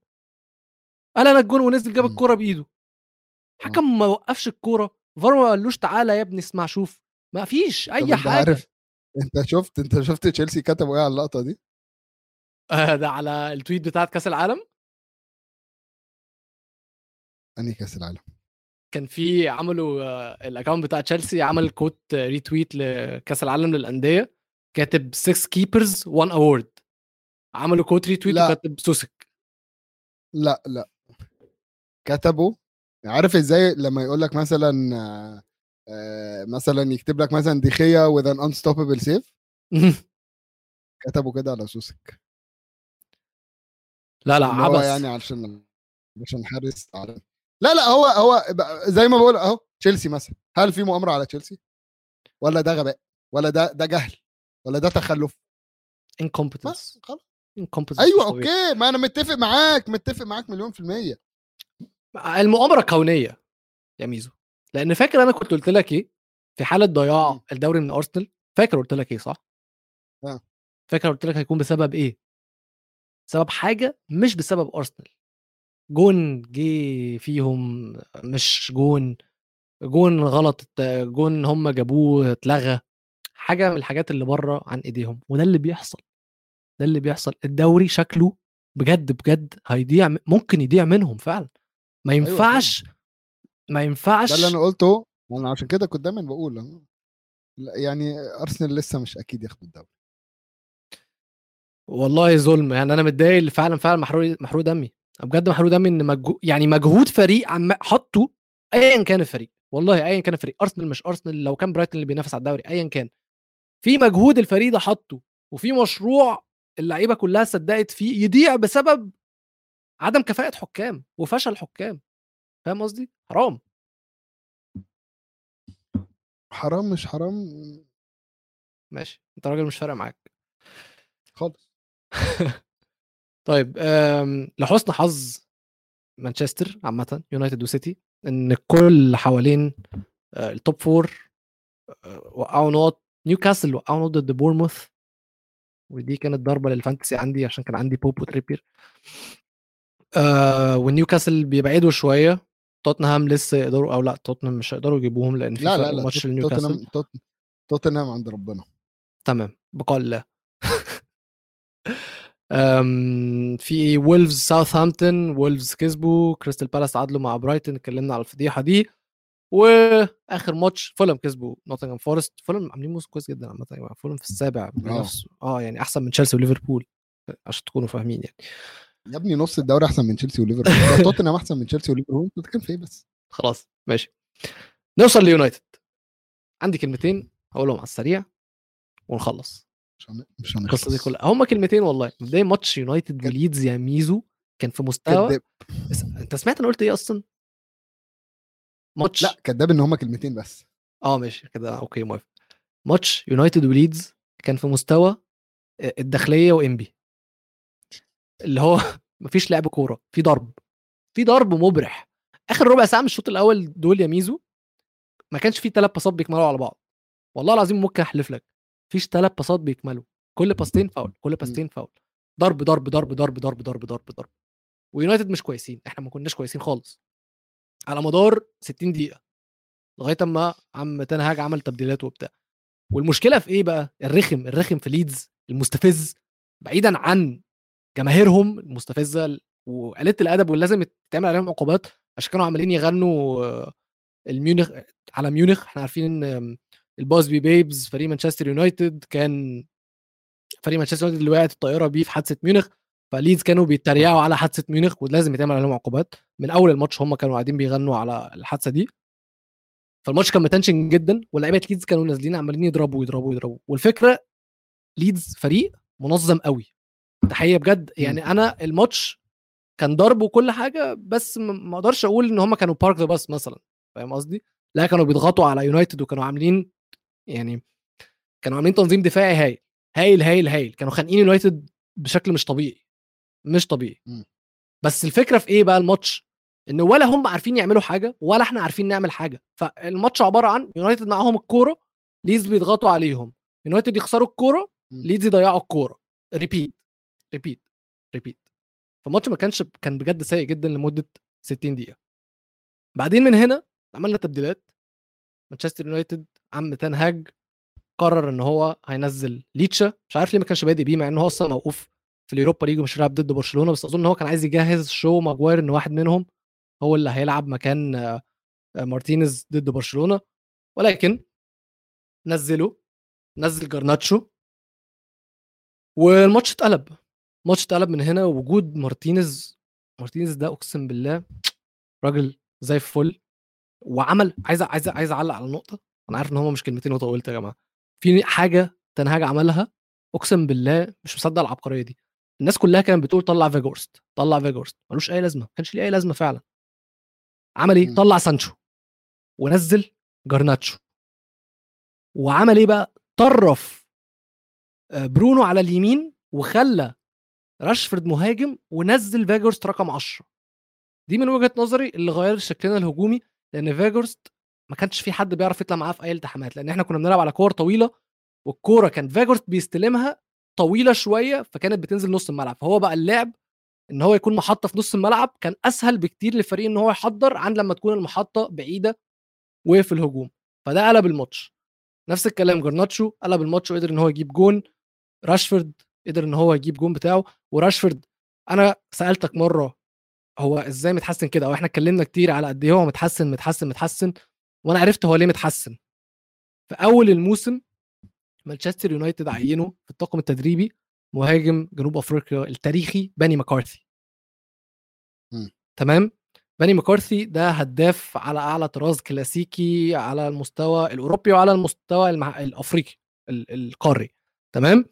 قال أنا الجون ونزل جاب مم. الكورة بإيده حكم ما وقفش الكورة فار ما قالوش تعالى يا ابني اسمع شوف. ما فيش أي أنت حاجة. عارف أنت شفت أنت شفت تشيلسي كتبوا إيه على اللقطة دي؟ آه ده على ال tweet بتاعت كأس العالم؟ أنهي كأس العالم؟ كان في عملوا آه، ال account بتاع تشيلسي عمل quote retweet لكأس العالم للأندية كاتب 6 keepers 1 award عملوا quote retweet. وكاتب سوسك. لا لا. كتبوا عارف إزاي لما يقول لك مثلا آه، مثلا يكتب لك مثلا دخيا with an unstoppable save كتبوا كده على سوسك. لا لا عبس يعني علشان عشان حارس. لا لا هو هو زي ما بقول أهو تشيلسي مثلا. هل في مؤامرة على تشيلسي؟ ولا ده غباء؟ ولا ده ده جهل؟ ولا ده تخلف؟ Incompetence. بس خلاص. أيوه. Okay. ما أنا متفق معاك متفق معاك مليون في المية. المؤامرة كونيه يا ميزو. لأن فاكر أنا كنت قلت لك إيه؟ في حالة ضياع مم. الدوري من أرسنال فاكر قلت لك إيه صح؟ آه. فاكر قلت لك هيكون بسبب إيه؟ سبب حاجة مش بسبب أرسنال. جون جه فيهم مش جون. جون غلط جون هم جابوه اتلغى. حاجة من الحاجات اللي بره عن إيديهم. وده اللي بيحصل. ده اللي بيحصل. الدوري شكله بجد بجد هيضيع ممكن يضيع منهم فعلا. ما أيوة ينفعش ما ينفعش ده اللي أنا قلته أنا عشان كده كنت دايما بقول. لا، يعني أرسنال لسه مش أكيد ياخدوا الدوري. والله ظلم يعني أنا متضايق فعلا فعلا محروق محروق دمي. بجد محروق دمي إن مجهو... يعني مجهود فريق عم حطه ايا كان الفريق. والله ايا كان الفريق. أرسنال مش أرسنال لو كان برايتون اللي بينافس على الدوري ايا كان. في مجهود الفريق ده حطه وفي مشروع اللعيبة كلها صدقت فيه يضيع بسبب عدم كفاءة حكام وفشل حكام فاهم قصدي؟ حرام. حرام مش حرام. ماشي أنت راجل مش فارق معاك. خالص. طيب لحسن حظ مانشستر عامة يونايتد وسيتي إن الكل حوالين آه، ال top four آه، وقعوا نقط نيوكاسل وقعوا نقط ضد بورموث ودي كانت ضربة لل fantasy عندي عشان كان عندي بوب وتريبير. آه والنيوكاسل بيبعدوا شوية. توتنهام لسه يقدروا أو لأ توتنهام مش هيقدروا يجيبوهم لأن في لا لا لا ماتش لنيوكاسل توتنهام توت- توتنهام عند ربنا. تمام بقاء الله. في وولفز ساوثهامبتون وولفز كسبوا. كريستال بالاس تعادلوا مع برايتون اتكلمنا على الفضيحة دي. وآخر ماتش فولم كسبوا نوتنغهام فورست فولم عاملين موسم كويس جدا عامة يا جماعة فولم في السابع بنفس آه يعني أحسن من تشيلسي وليفربول عشان تكونوا فاهمين يعني. يا ابني نص الدوري أحسن من تشيلسي وليفربول. توتنهام أحسن من تشيلسي وليفربول أنت بتتكلم في إيه بس؟ خلاص ماشي. نوصل ليونايتد. عندي كلمتين هقولهم على السريع ونخلص. مش هن- مش القصة دي هنخلص كلها هم كلمتين والله. مبدئيا ماتش يونايتد وليدز يا ميزو. كان في مستوى. اس- أنت سمعت أنا قلت إيه أصلا؟ ماتش. لا كداب إن هما كلمتين بس. آه ماشي. كده okay موافق. ماتش يونايتد وليدز كان في مستوى الداخلية وإنبي. اللي هو مفيش لعب كورة في ضرب في ضرب مبرح. آخر ربع ساعة من الشوط الأول دول يا ميزو ما كانش في ثلاث باصات بيكملوا على بعض. والله العظيم ممكن أحلف لك مفيش ثلاث باصات بيكملوا. كل باستين فاول كل باستين فاول. ضرب ضرب ضرب ضرب ضرب ضرب ضرب ضرب. ويونايتد مش كويسين إحنا ما كناش كويسين خالص. على مدار 60 دقيقة لغاية أما عم تنهاج عمل تبديلات وبتاع. والمشكلة في إيه بقى؟ الرخم الرخم في ليدز المستفز بعيدا عن جماهيرهم المستفزة وقلة الأدب واللي لازم يتعمل عليهم عقوبات عشان كانوا عمالين يغنوا آه، الميونخ على ميونخ. إحنا عارفين إن آم، ال Busby Babes فريق مانشستر يونايتد كان فريق مانشستر يونايتد اللي وقعت الطائرة بيه في حادثة ميونخ. فليدز كانوا بيتريقوا على حادثة ميونخ ولازم يتعمل عليهم عقوبات. من أول الماتش هم كانوا قاعدين بيغنوا على الحادثة دي. فالماتش كان متنشن جدا ولاعيبة ليدز كانوا نازلين عمالين يضربوا ويضربوا ويضربوا والفكرة ليدز فريق منظم قوي. تحيه بجد. يعني أنا الماتش كان ضرب وكل حاجة بس ما أقدرش أقول إن هم كانوا park the bus مثلا فاهم قصدي؟ لا كانوا بيضغطوا على يونايتد وكانوا عاملين يعني كانوا عاملين تنظيم دفاعي هايل هايل هايل هايل. كانوا خانقين يونايتد بشكل مش طبيعي مش طبيعي. مم. بس الفكرة في إيه بقى الماتش؟ إن ولا هم عارفين يعملوا حاجة ولا إحنا عارفين نعمل حاجة. فالماتش عبارة عن يونايتد معاهم الكورة ليدز بيضغطوا عليهم. يونايتد يخسروا الكورة. ليدز يضيعوا الكورة. repeat repeat repeat فالماتش ما كانش كان بجد سيء جدا لمدة 60 دقيقة. بعدين من هنا عملنا تبديلات. مانشستر يونايتد عم تنهاج قرر إن هو هينزل ليسا. مش عارف ليه ما كانش بادئ بيه مع إن هو أصلا موقوف في ال Europa League ومش هيلعب ضد برشلونة بس أظن إن هو كان عايز يجهز شو ماجواير إن واحد منهم هو اللي هيلعب مكان آه، مارتينيز ضد برشلونة. ولكن نزله نزل جارناتشو والماتش اتقلب. الماتش اتقلب من هنا وجود مارتينيز مارتينيز ده أقسم بالله راجل زي الفل وعمل عايز عايز عايز أعلق على النقطة. أنا عارف إن هم مش كلمتين وطولت يا جماعة. في حاجة تنهاج عملها أقسم بالله مش مصدق العبقرية دي. الناس كلها كانت بتقول طلع فيجهورست طلع فيجهورست. ملوش أي لازمة ما كانش ليه أي لازمة فعلا. عمل إيه؟ مم. طلع سانشو ونزل جارناتشو. وعمل إيه بقى؟ طرف آه، برونو على اليمين وخلى راشفورد مهاجم ونزل فيجهورست رقم 10 دي من وجهة نظري اللي غير شكلنا الهجومي لأن فيجهورست ما كانش في حد بيعرف يطلع معاه في أي التحامات لأن إحنا كنا بنلعب على كور طويلة والكورة كان فيجهورست بيستلمها طويلة شوية فكانت بتنزل نص الملعب. فهو بقى اللعب إن هو يكون محطة في نص الملعب كان أسهل بكتير للفريق إن هو يحضر عن لما تكون المحطة بعيدة وفي الهجوم. فده قلب الماتش. نفس الكلام جارناتشو قلب الماتش وقدر إن هو يجيب جون. راشفورد قدر إن هو يجيب جون بتاعه. وراشفورد أنا سألتك مرة هو إزاي متحسن كده؟ أو إحنا اتكلمنا كتير على قد إيه هو متحسن متحسن متحسن وأنا عرفت هو ليه متحسن. في أول الموسم مانشستر يونايتد عينه في الطاقم التدريبي مهاجم جنوب أفريقيا التاريخي باني مكارثي. تمام؟ باني مكارثي ده هداف على أعلى طراز كلاسيكي على المستوى الأوروبي وعلى المستوى المح... الأفريقي ال- القاري. تمام؟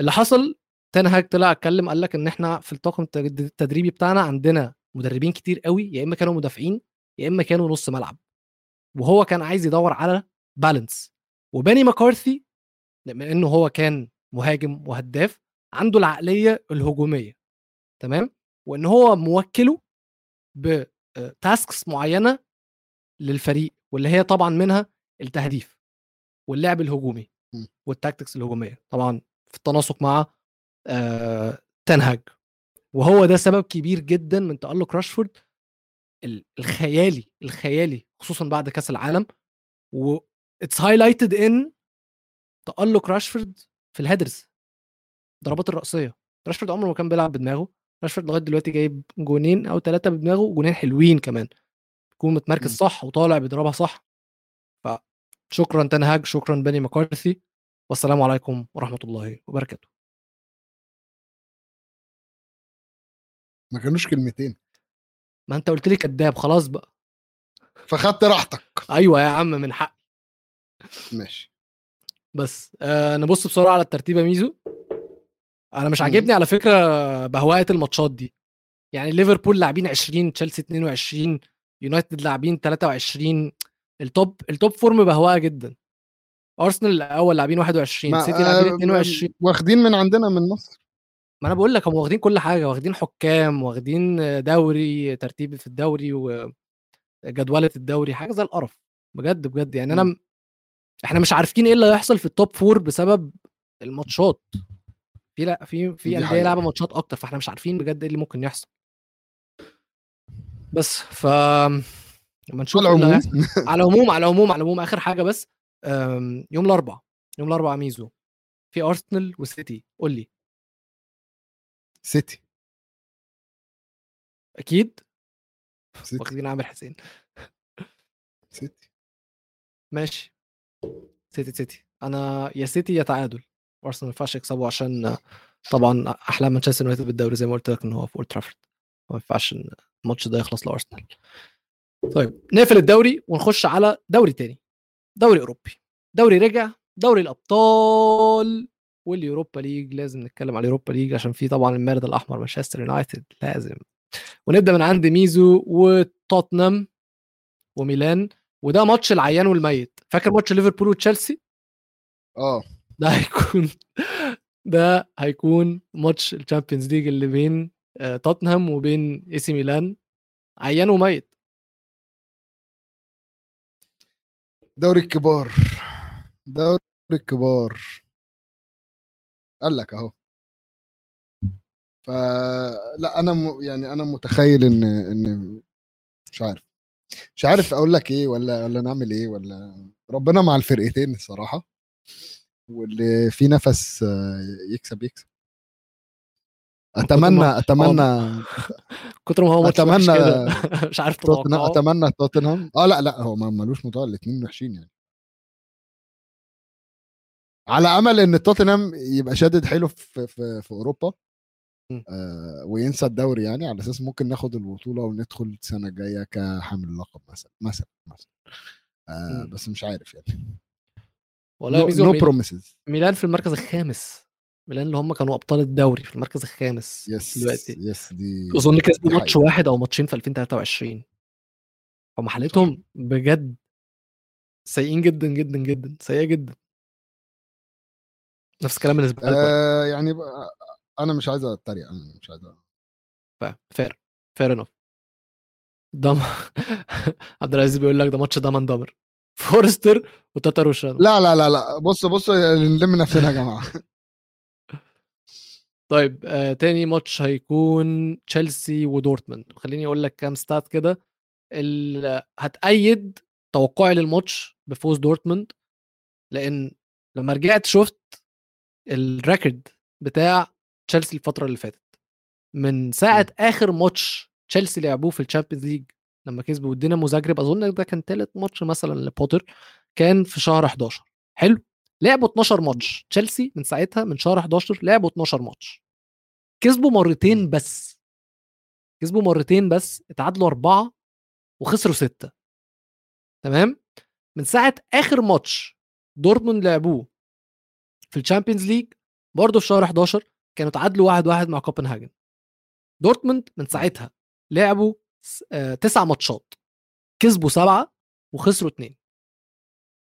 اللي حصل تنهاج طلع اتكلم قال لك إن إحنا في الطاقم التد- التدريبي بتاعنا عندنا مدربين كتير قوي يا إما كانوا مدافعين يا إما كانوا نص ملعب. وهو كان عايز يدور على بالانس وبيني مكارثي بما إنه هو كان مهاجم وهداف عنده العقلية الهجومية. تمام؟ وإن هو موكله ب tasks معينة للفريق واللي هي طبعا منها التهديف واللعب الهجومي. وال tactics الهجومية. طبعا في التناسق مع آه تنهاج وهو ده سبب كبير جدا من تألق راشفورد ال- الخيالي الخيالي خصوصا بعد كأس العالم. و it's highlighted إن تألق راشفورد في ال headers. ضربات الرأسية. راشفورد عمره ما كان بيلعب بدماغه. راشفورد لغاية دلوقتي جايب جونين أو ثلاثة بدماغه وجونين حلوين كمان. يكون متمركز. صح وطالع بيضربها صح. فشكرا تنهاج شكرا بيني مكارثي والسلام عليكم ورحمة الله وبركاته. ما كانوش كلمتين. ما انت قلت لي كذاب خلاص بقى. فخدت راحتك. أيوه يا عم من حق ماشي. بس آه نبص بسرعة على الترتيب يا ميزو. أنا مش. عاجبني على فكرة بهواءه الماتشات دي. يعني ليفربول لاعبين 20 تشيلسي 22 يونايتد لاعبين 23 ال top ال top four بهوقة جدا. أرسنال الأول لاعبين 21 ما- سيتي لاعبين آه، 22 واخدين من عندنا من مصر. ما أنا بقول لك هم واخدين كل حاجة واخدين حكام واخدين دوري ترتيب في الدوري وجدوله الدوري حاجة زي القرف. بجد بجد. يعني أنا. م- إحنا مش عارفين إيه اللي هيحصل في ال top four بسبب الماتشات. في لأ في في دي أندية. لعبة ماتشات أكتر فإحنا مش عارفين بجد إيه اللي ممكن يحصل. بس ف لما نشوف على إيه العموم. على العموم على العموم على العموم. آخر حاجة بس يوم الأربعاء يوم الأربعاء ميزو. في أرسنال وسيتي قول لي. سيتي. أكيد؟ سيتي. واخدين عامر حسين. سيتي. ماشي. سيتي سيتي. أنا يا سيتي يا تعادل. أرسنال ما ينفعش يكسبوا عشان طبعا أحلام مانشستر يونايتد بالدوري زي ما قلت لك إن هو في أولد ترافورد. ما ينفعش الماتش ده يخلص لأرسنال. طيب نقفل الدوري ونخش على دوري تاني. دوري أوروبي دوري رجع دوري الأبطال وال Europa League لازم نتكلم على ال Europa League عشان في طبعا المارد الأحمر مانشستر يونايتد لازم. ونبدأ من عند ميزو وتوتنهام وميلان وده ماتش العيان والميت. فاكر ماتش ليفربول وتشيلسي؟ آه. ده هيكون ده هيكون ماتش ال Champions League اللي بين آه، توتنهام وبين إي سي ميلان. عيان وميت. دوري الكبار دوري الكبار. قال لك أهو. فلا أنا م... يعني أنا متخيل إن إن مش عارف. مش عارف أقول لك إيه ولا ولا نعمل إيه ولا ربنا مع الفرقتين الصراحة واللي في نفس يكسب يكسب. اتمنى اتمنى كتر ما هو كده. مش عارف توتنهام أتمنى توتنهام. آه لا لا هو ما- ملوش موضوع الاثنين وحشين يعني. على أمل إن توتنهام يبقى شادد حلو في في, في أوروبا. آه وينسى الدوري يعني على أساس ممكن ناخد البطولة وندخل السنة الجاية كحامل اللقب مثلا مثلا مثلا. آه. بس مش عارف يعني. والله نو بروميسز ميلان في المركز الخامس. ميلان اللي هم كانوا أبطال الدوري في المركز الخامس yes دلوقتي. yes دي أظن كسبوا ماتش. واحد أو ماتشين في 2023 هم حالتهم بجد سيئين جدا جدا جدا سيئة جدا. نفس الكلام بالنسبة لك آه يعني بقى أنا مش عايز أتريق أنا مش عايز fair fair enough دم عبد العزيز بيقول لك ده ماتش دمن دمر. فورستر وتاتاروشانو. لا لا لا لا بص بص نلم نفسنا يا جماعة. طيب آه تاني ماتش هيكون تشيلسي ودورتموند. خليني أقول لك كام stats كده. هتأيد توقعي للماتش بفوز دورتموند لأن لما رجعت شفت ال record بتاع تشيلسي الفترة اللي فاتت. من ساعة آخر ماتش تشيلسي لعبوه في ال Champions League لما كسبوا الدينامو زاجرب أظن ده كان ثالث ماتش مثلا لبوتر كان في شهر 11 حلو؟ لعبوا 12 ماتش. تشيلسي من ساعتها من شهر 11 لعبوا 12 ماتش. كسبوا مرتين بس. كسبوا مرتين بس اتعادلوا أربعة وخسروا ستة. تمام؟ من ساعة آخر ماتش دورتموند لعبوه في ال Champions League برضه في شهر 11 كانوا تعادلوا واحد واحد مع كوبنهاجن. دورتموند من ساعتها لعبوا آه، تسع ماتشات. كسبوا سبعة وخسروا اتنين.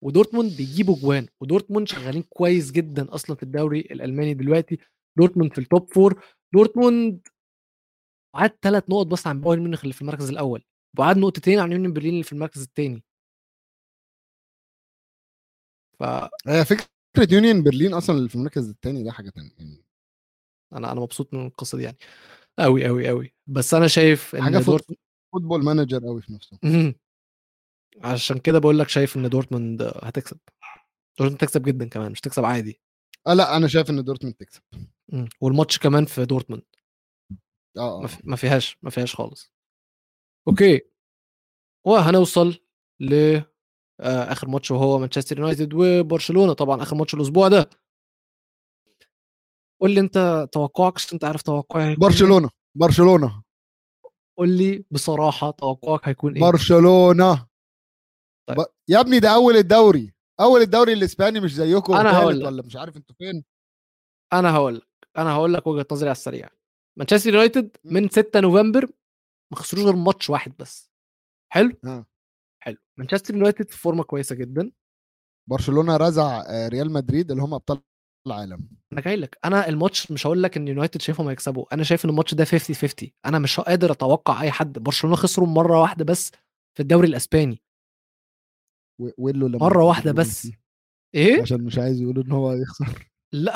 ودورتموند بيجيبوا جوان ودورتموند شغالين كويس جدا أصلا في الدوري الألماني دلوقتي. دورتموند في ال top four دورتموند بعد ثلاث نقط بس عن بايرن ميونخ اللي في المركز الأول بعد نقطتين عن يونيون برلين اللي في المركز الثاني هي فكرة يونيون برلين أصلا اللي في المركز الثاني ده حاجة ثانية يعني أنا مبسوط من القصة دي يعني. قوي قوي قوي بس أنا شايف إن حاجة Football Manager قوي في نفسه. عشان كده بقول لك شايف إن دورتموند هتكسب. دورتموند تكسب جدا كمان مش تكسب عادي. آه لأ أنا شايف إن دورتموند تكسب. مم. والماتش كمان في دورتموند. آه ما آه. في- ما فيهاش ما فيهاش خالص. okay. وهنوصل ل آه، آخر ماتش وهو مانشستر يونايتد وبرشلونة. طبعا آخر ماتش الأسبوع ده. قول لي أنت توقعك عشان أنت عارف توقعي إيه. برشلونة برشلونة. قول لي بصراحة توقعك هيكون إيه. برشلونة. طيب. يا ابني ده أول الدوري. أول الدوري الإسباني مش زيكم تالت هقول. ولا مش عارف أنتوا فين. أنا هقول لك. أنا هقول لك وجهة نظري على السريع. مانشستر يونايتد من 6 نوفمبر ما خسروش غير ماتش واحد بس. حلو؟ ها. حلو. مانشستر يونايتد في فورمة كويسة جدا. برشلونة رزع آه، ريال مدريد اللي هم أبطال العالم. أنا جاي لك. أنا الماتش مش هقول لك إن يونايتد شايفهم هيكسبوا. أنا شايف إن الماتش ده 50 50 أنا مش قادر أتوقع أي حد. برشلونة خسروا مرة واحدة بس في الدوري الإسباني. ويلو لما مرة واحدة بس. فيه. إيه؟ عشان مش عايز يقولوا إن هو يخسر لأ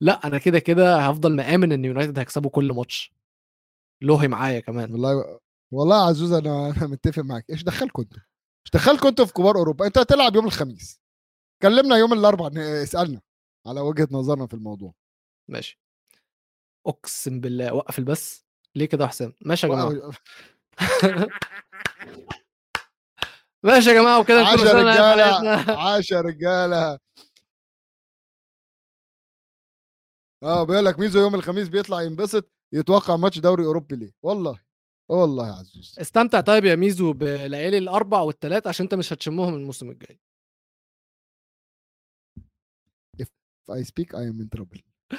لأ أنا كده كده هفضل مآمن إن يونايتد هيكسبوا كل ماتش. لوهي معايا كمان. والله والله يا عزوز أنا أنا متفق معاك. إيش دخلكم أنتوا إيش دخلكم أنتوا في كبار أوروبا؟ أنت هتلعب يوم الخميس. كلمنا يوم الاربعاء اسألنا على وجهة نظرنا في الموضوع. ماشي. أقسم بالله وقف البث ليه كده يا حسام؟ ماشي يا جماعة. ماشي يا جماعة وكده عاش يا رجالة. عاش يا رجالة. آه بيقول لك ميزو يوم الخميس بيطلع ينبسط يتوقع ماتش دوري أوروبي ليه؟ والله والله يا عزوز. استمتع طيب يا ميزو بليالي الأربع والثلاث عشان انت مش هتشمهم الموسم الجاي. If I speak I am in trouble.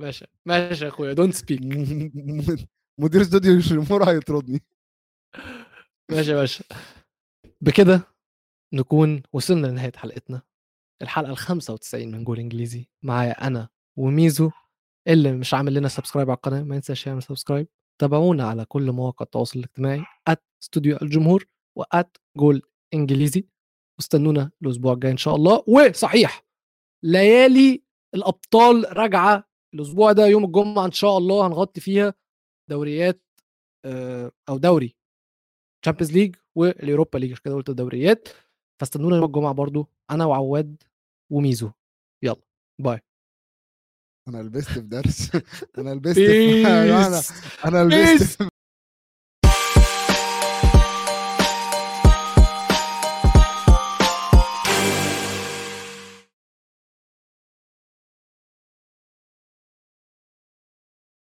ماشي ماشي يا أخويا don't speak مدير استوديو الجمهور هيطردني. ماشي يا باشا. بكده نكون وصلنا لنهاية حلقتنا. الحلقة ال 95 من جول إنجليزي معايا أنا وميزو اللي مش عامل لنا subscribe على القناة ما ينساش يعمل subscribe. تابعونا على كل مواقع التواصل الاجتماعي استوديو الجمهور و at جول إنجليزي. واستنونا الأسبوع الجاي إن شاء الله. وصحيح ليالي الأبطال راجعة. الأسبوع ده يوم الجمعة إن شاء الله هنغطي فيها دوريات آه، أو دوري Champions League وال Europa League كده قلت دوريات فاستنونا يوم الجمعة برضو أنا وعواد وميزو. يلا باي. أنا لبست في درس. أنا لبست في أنا لبست.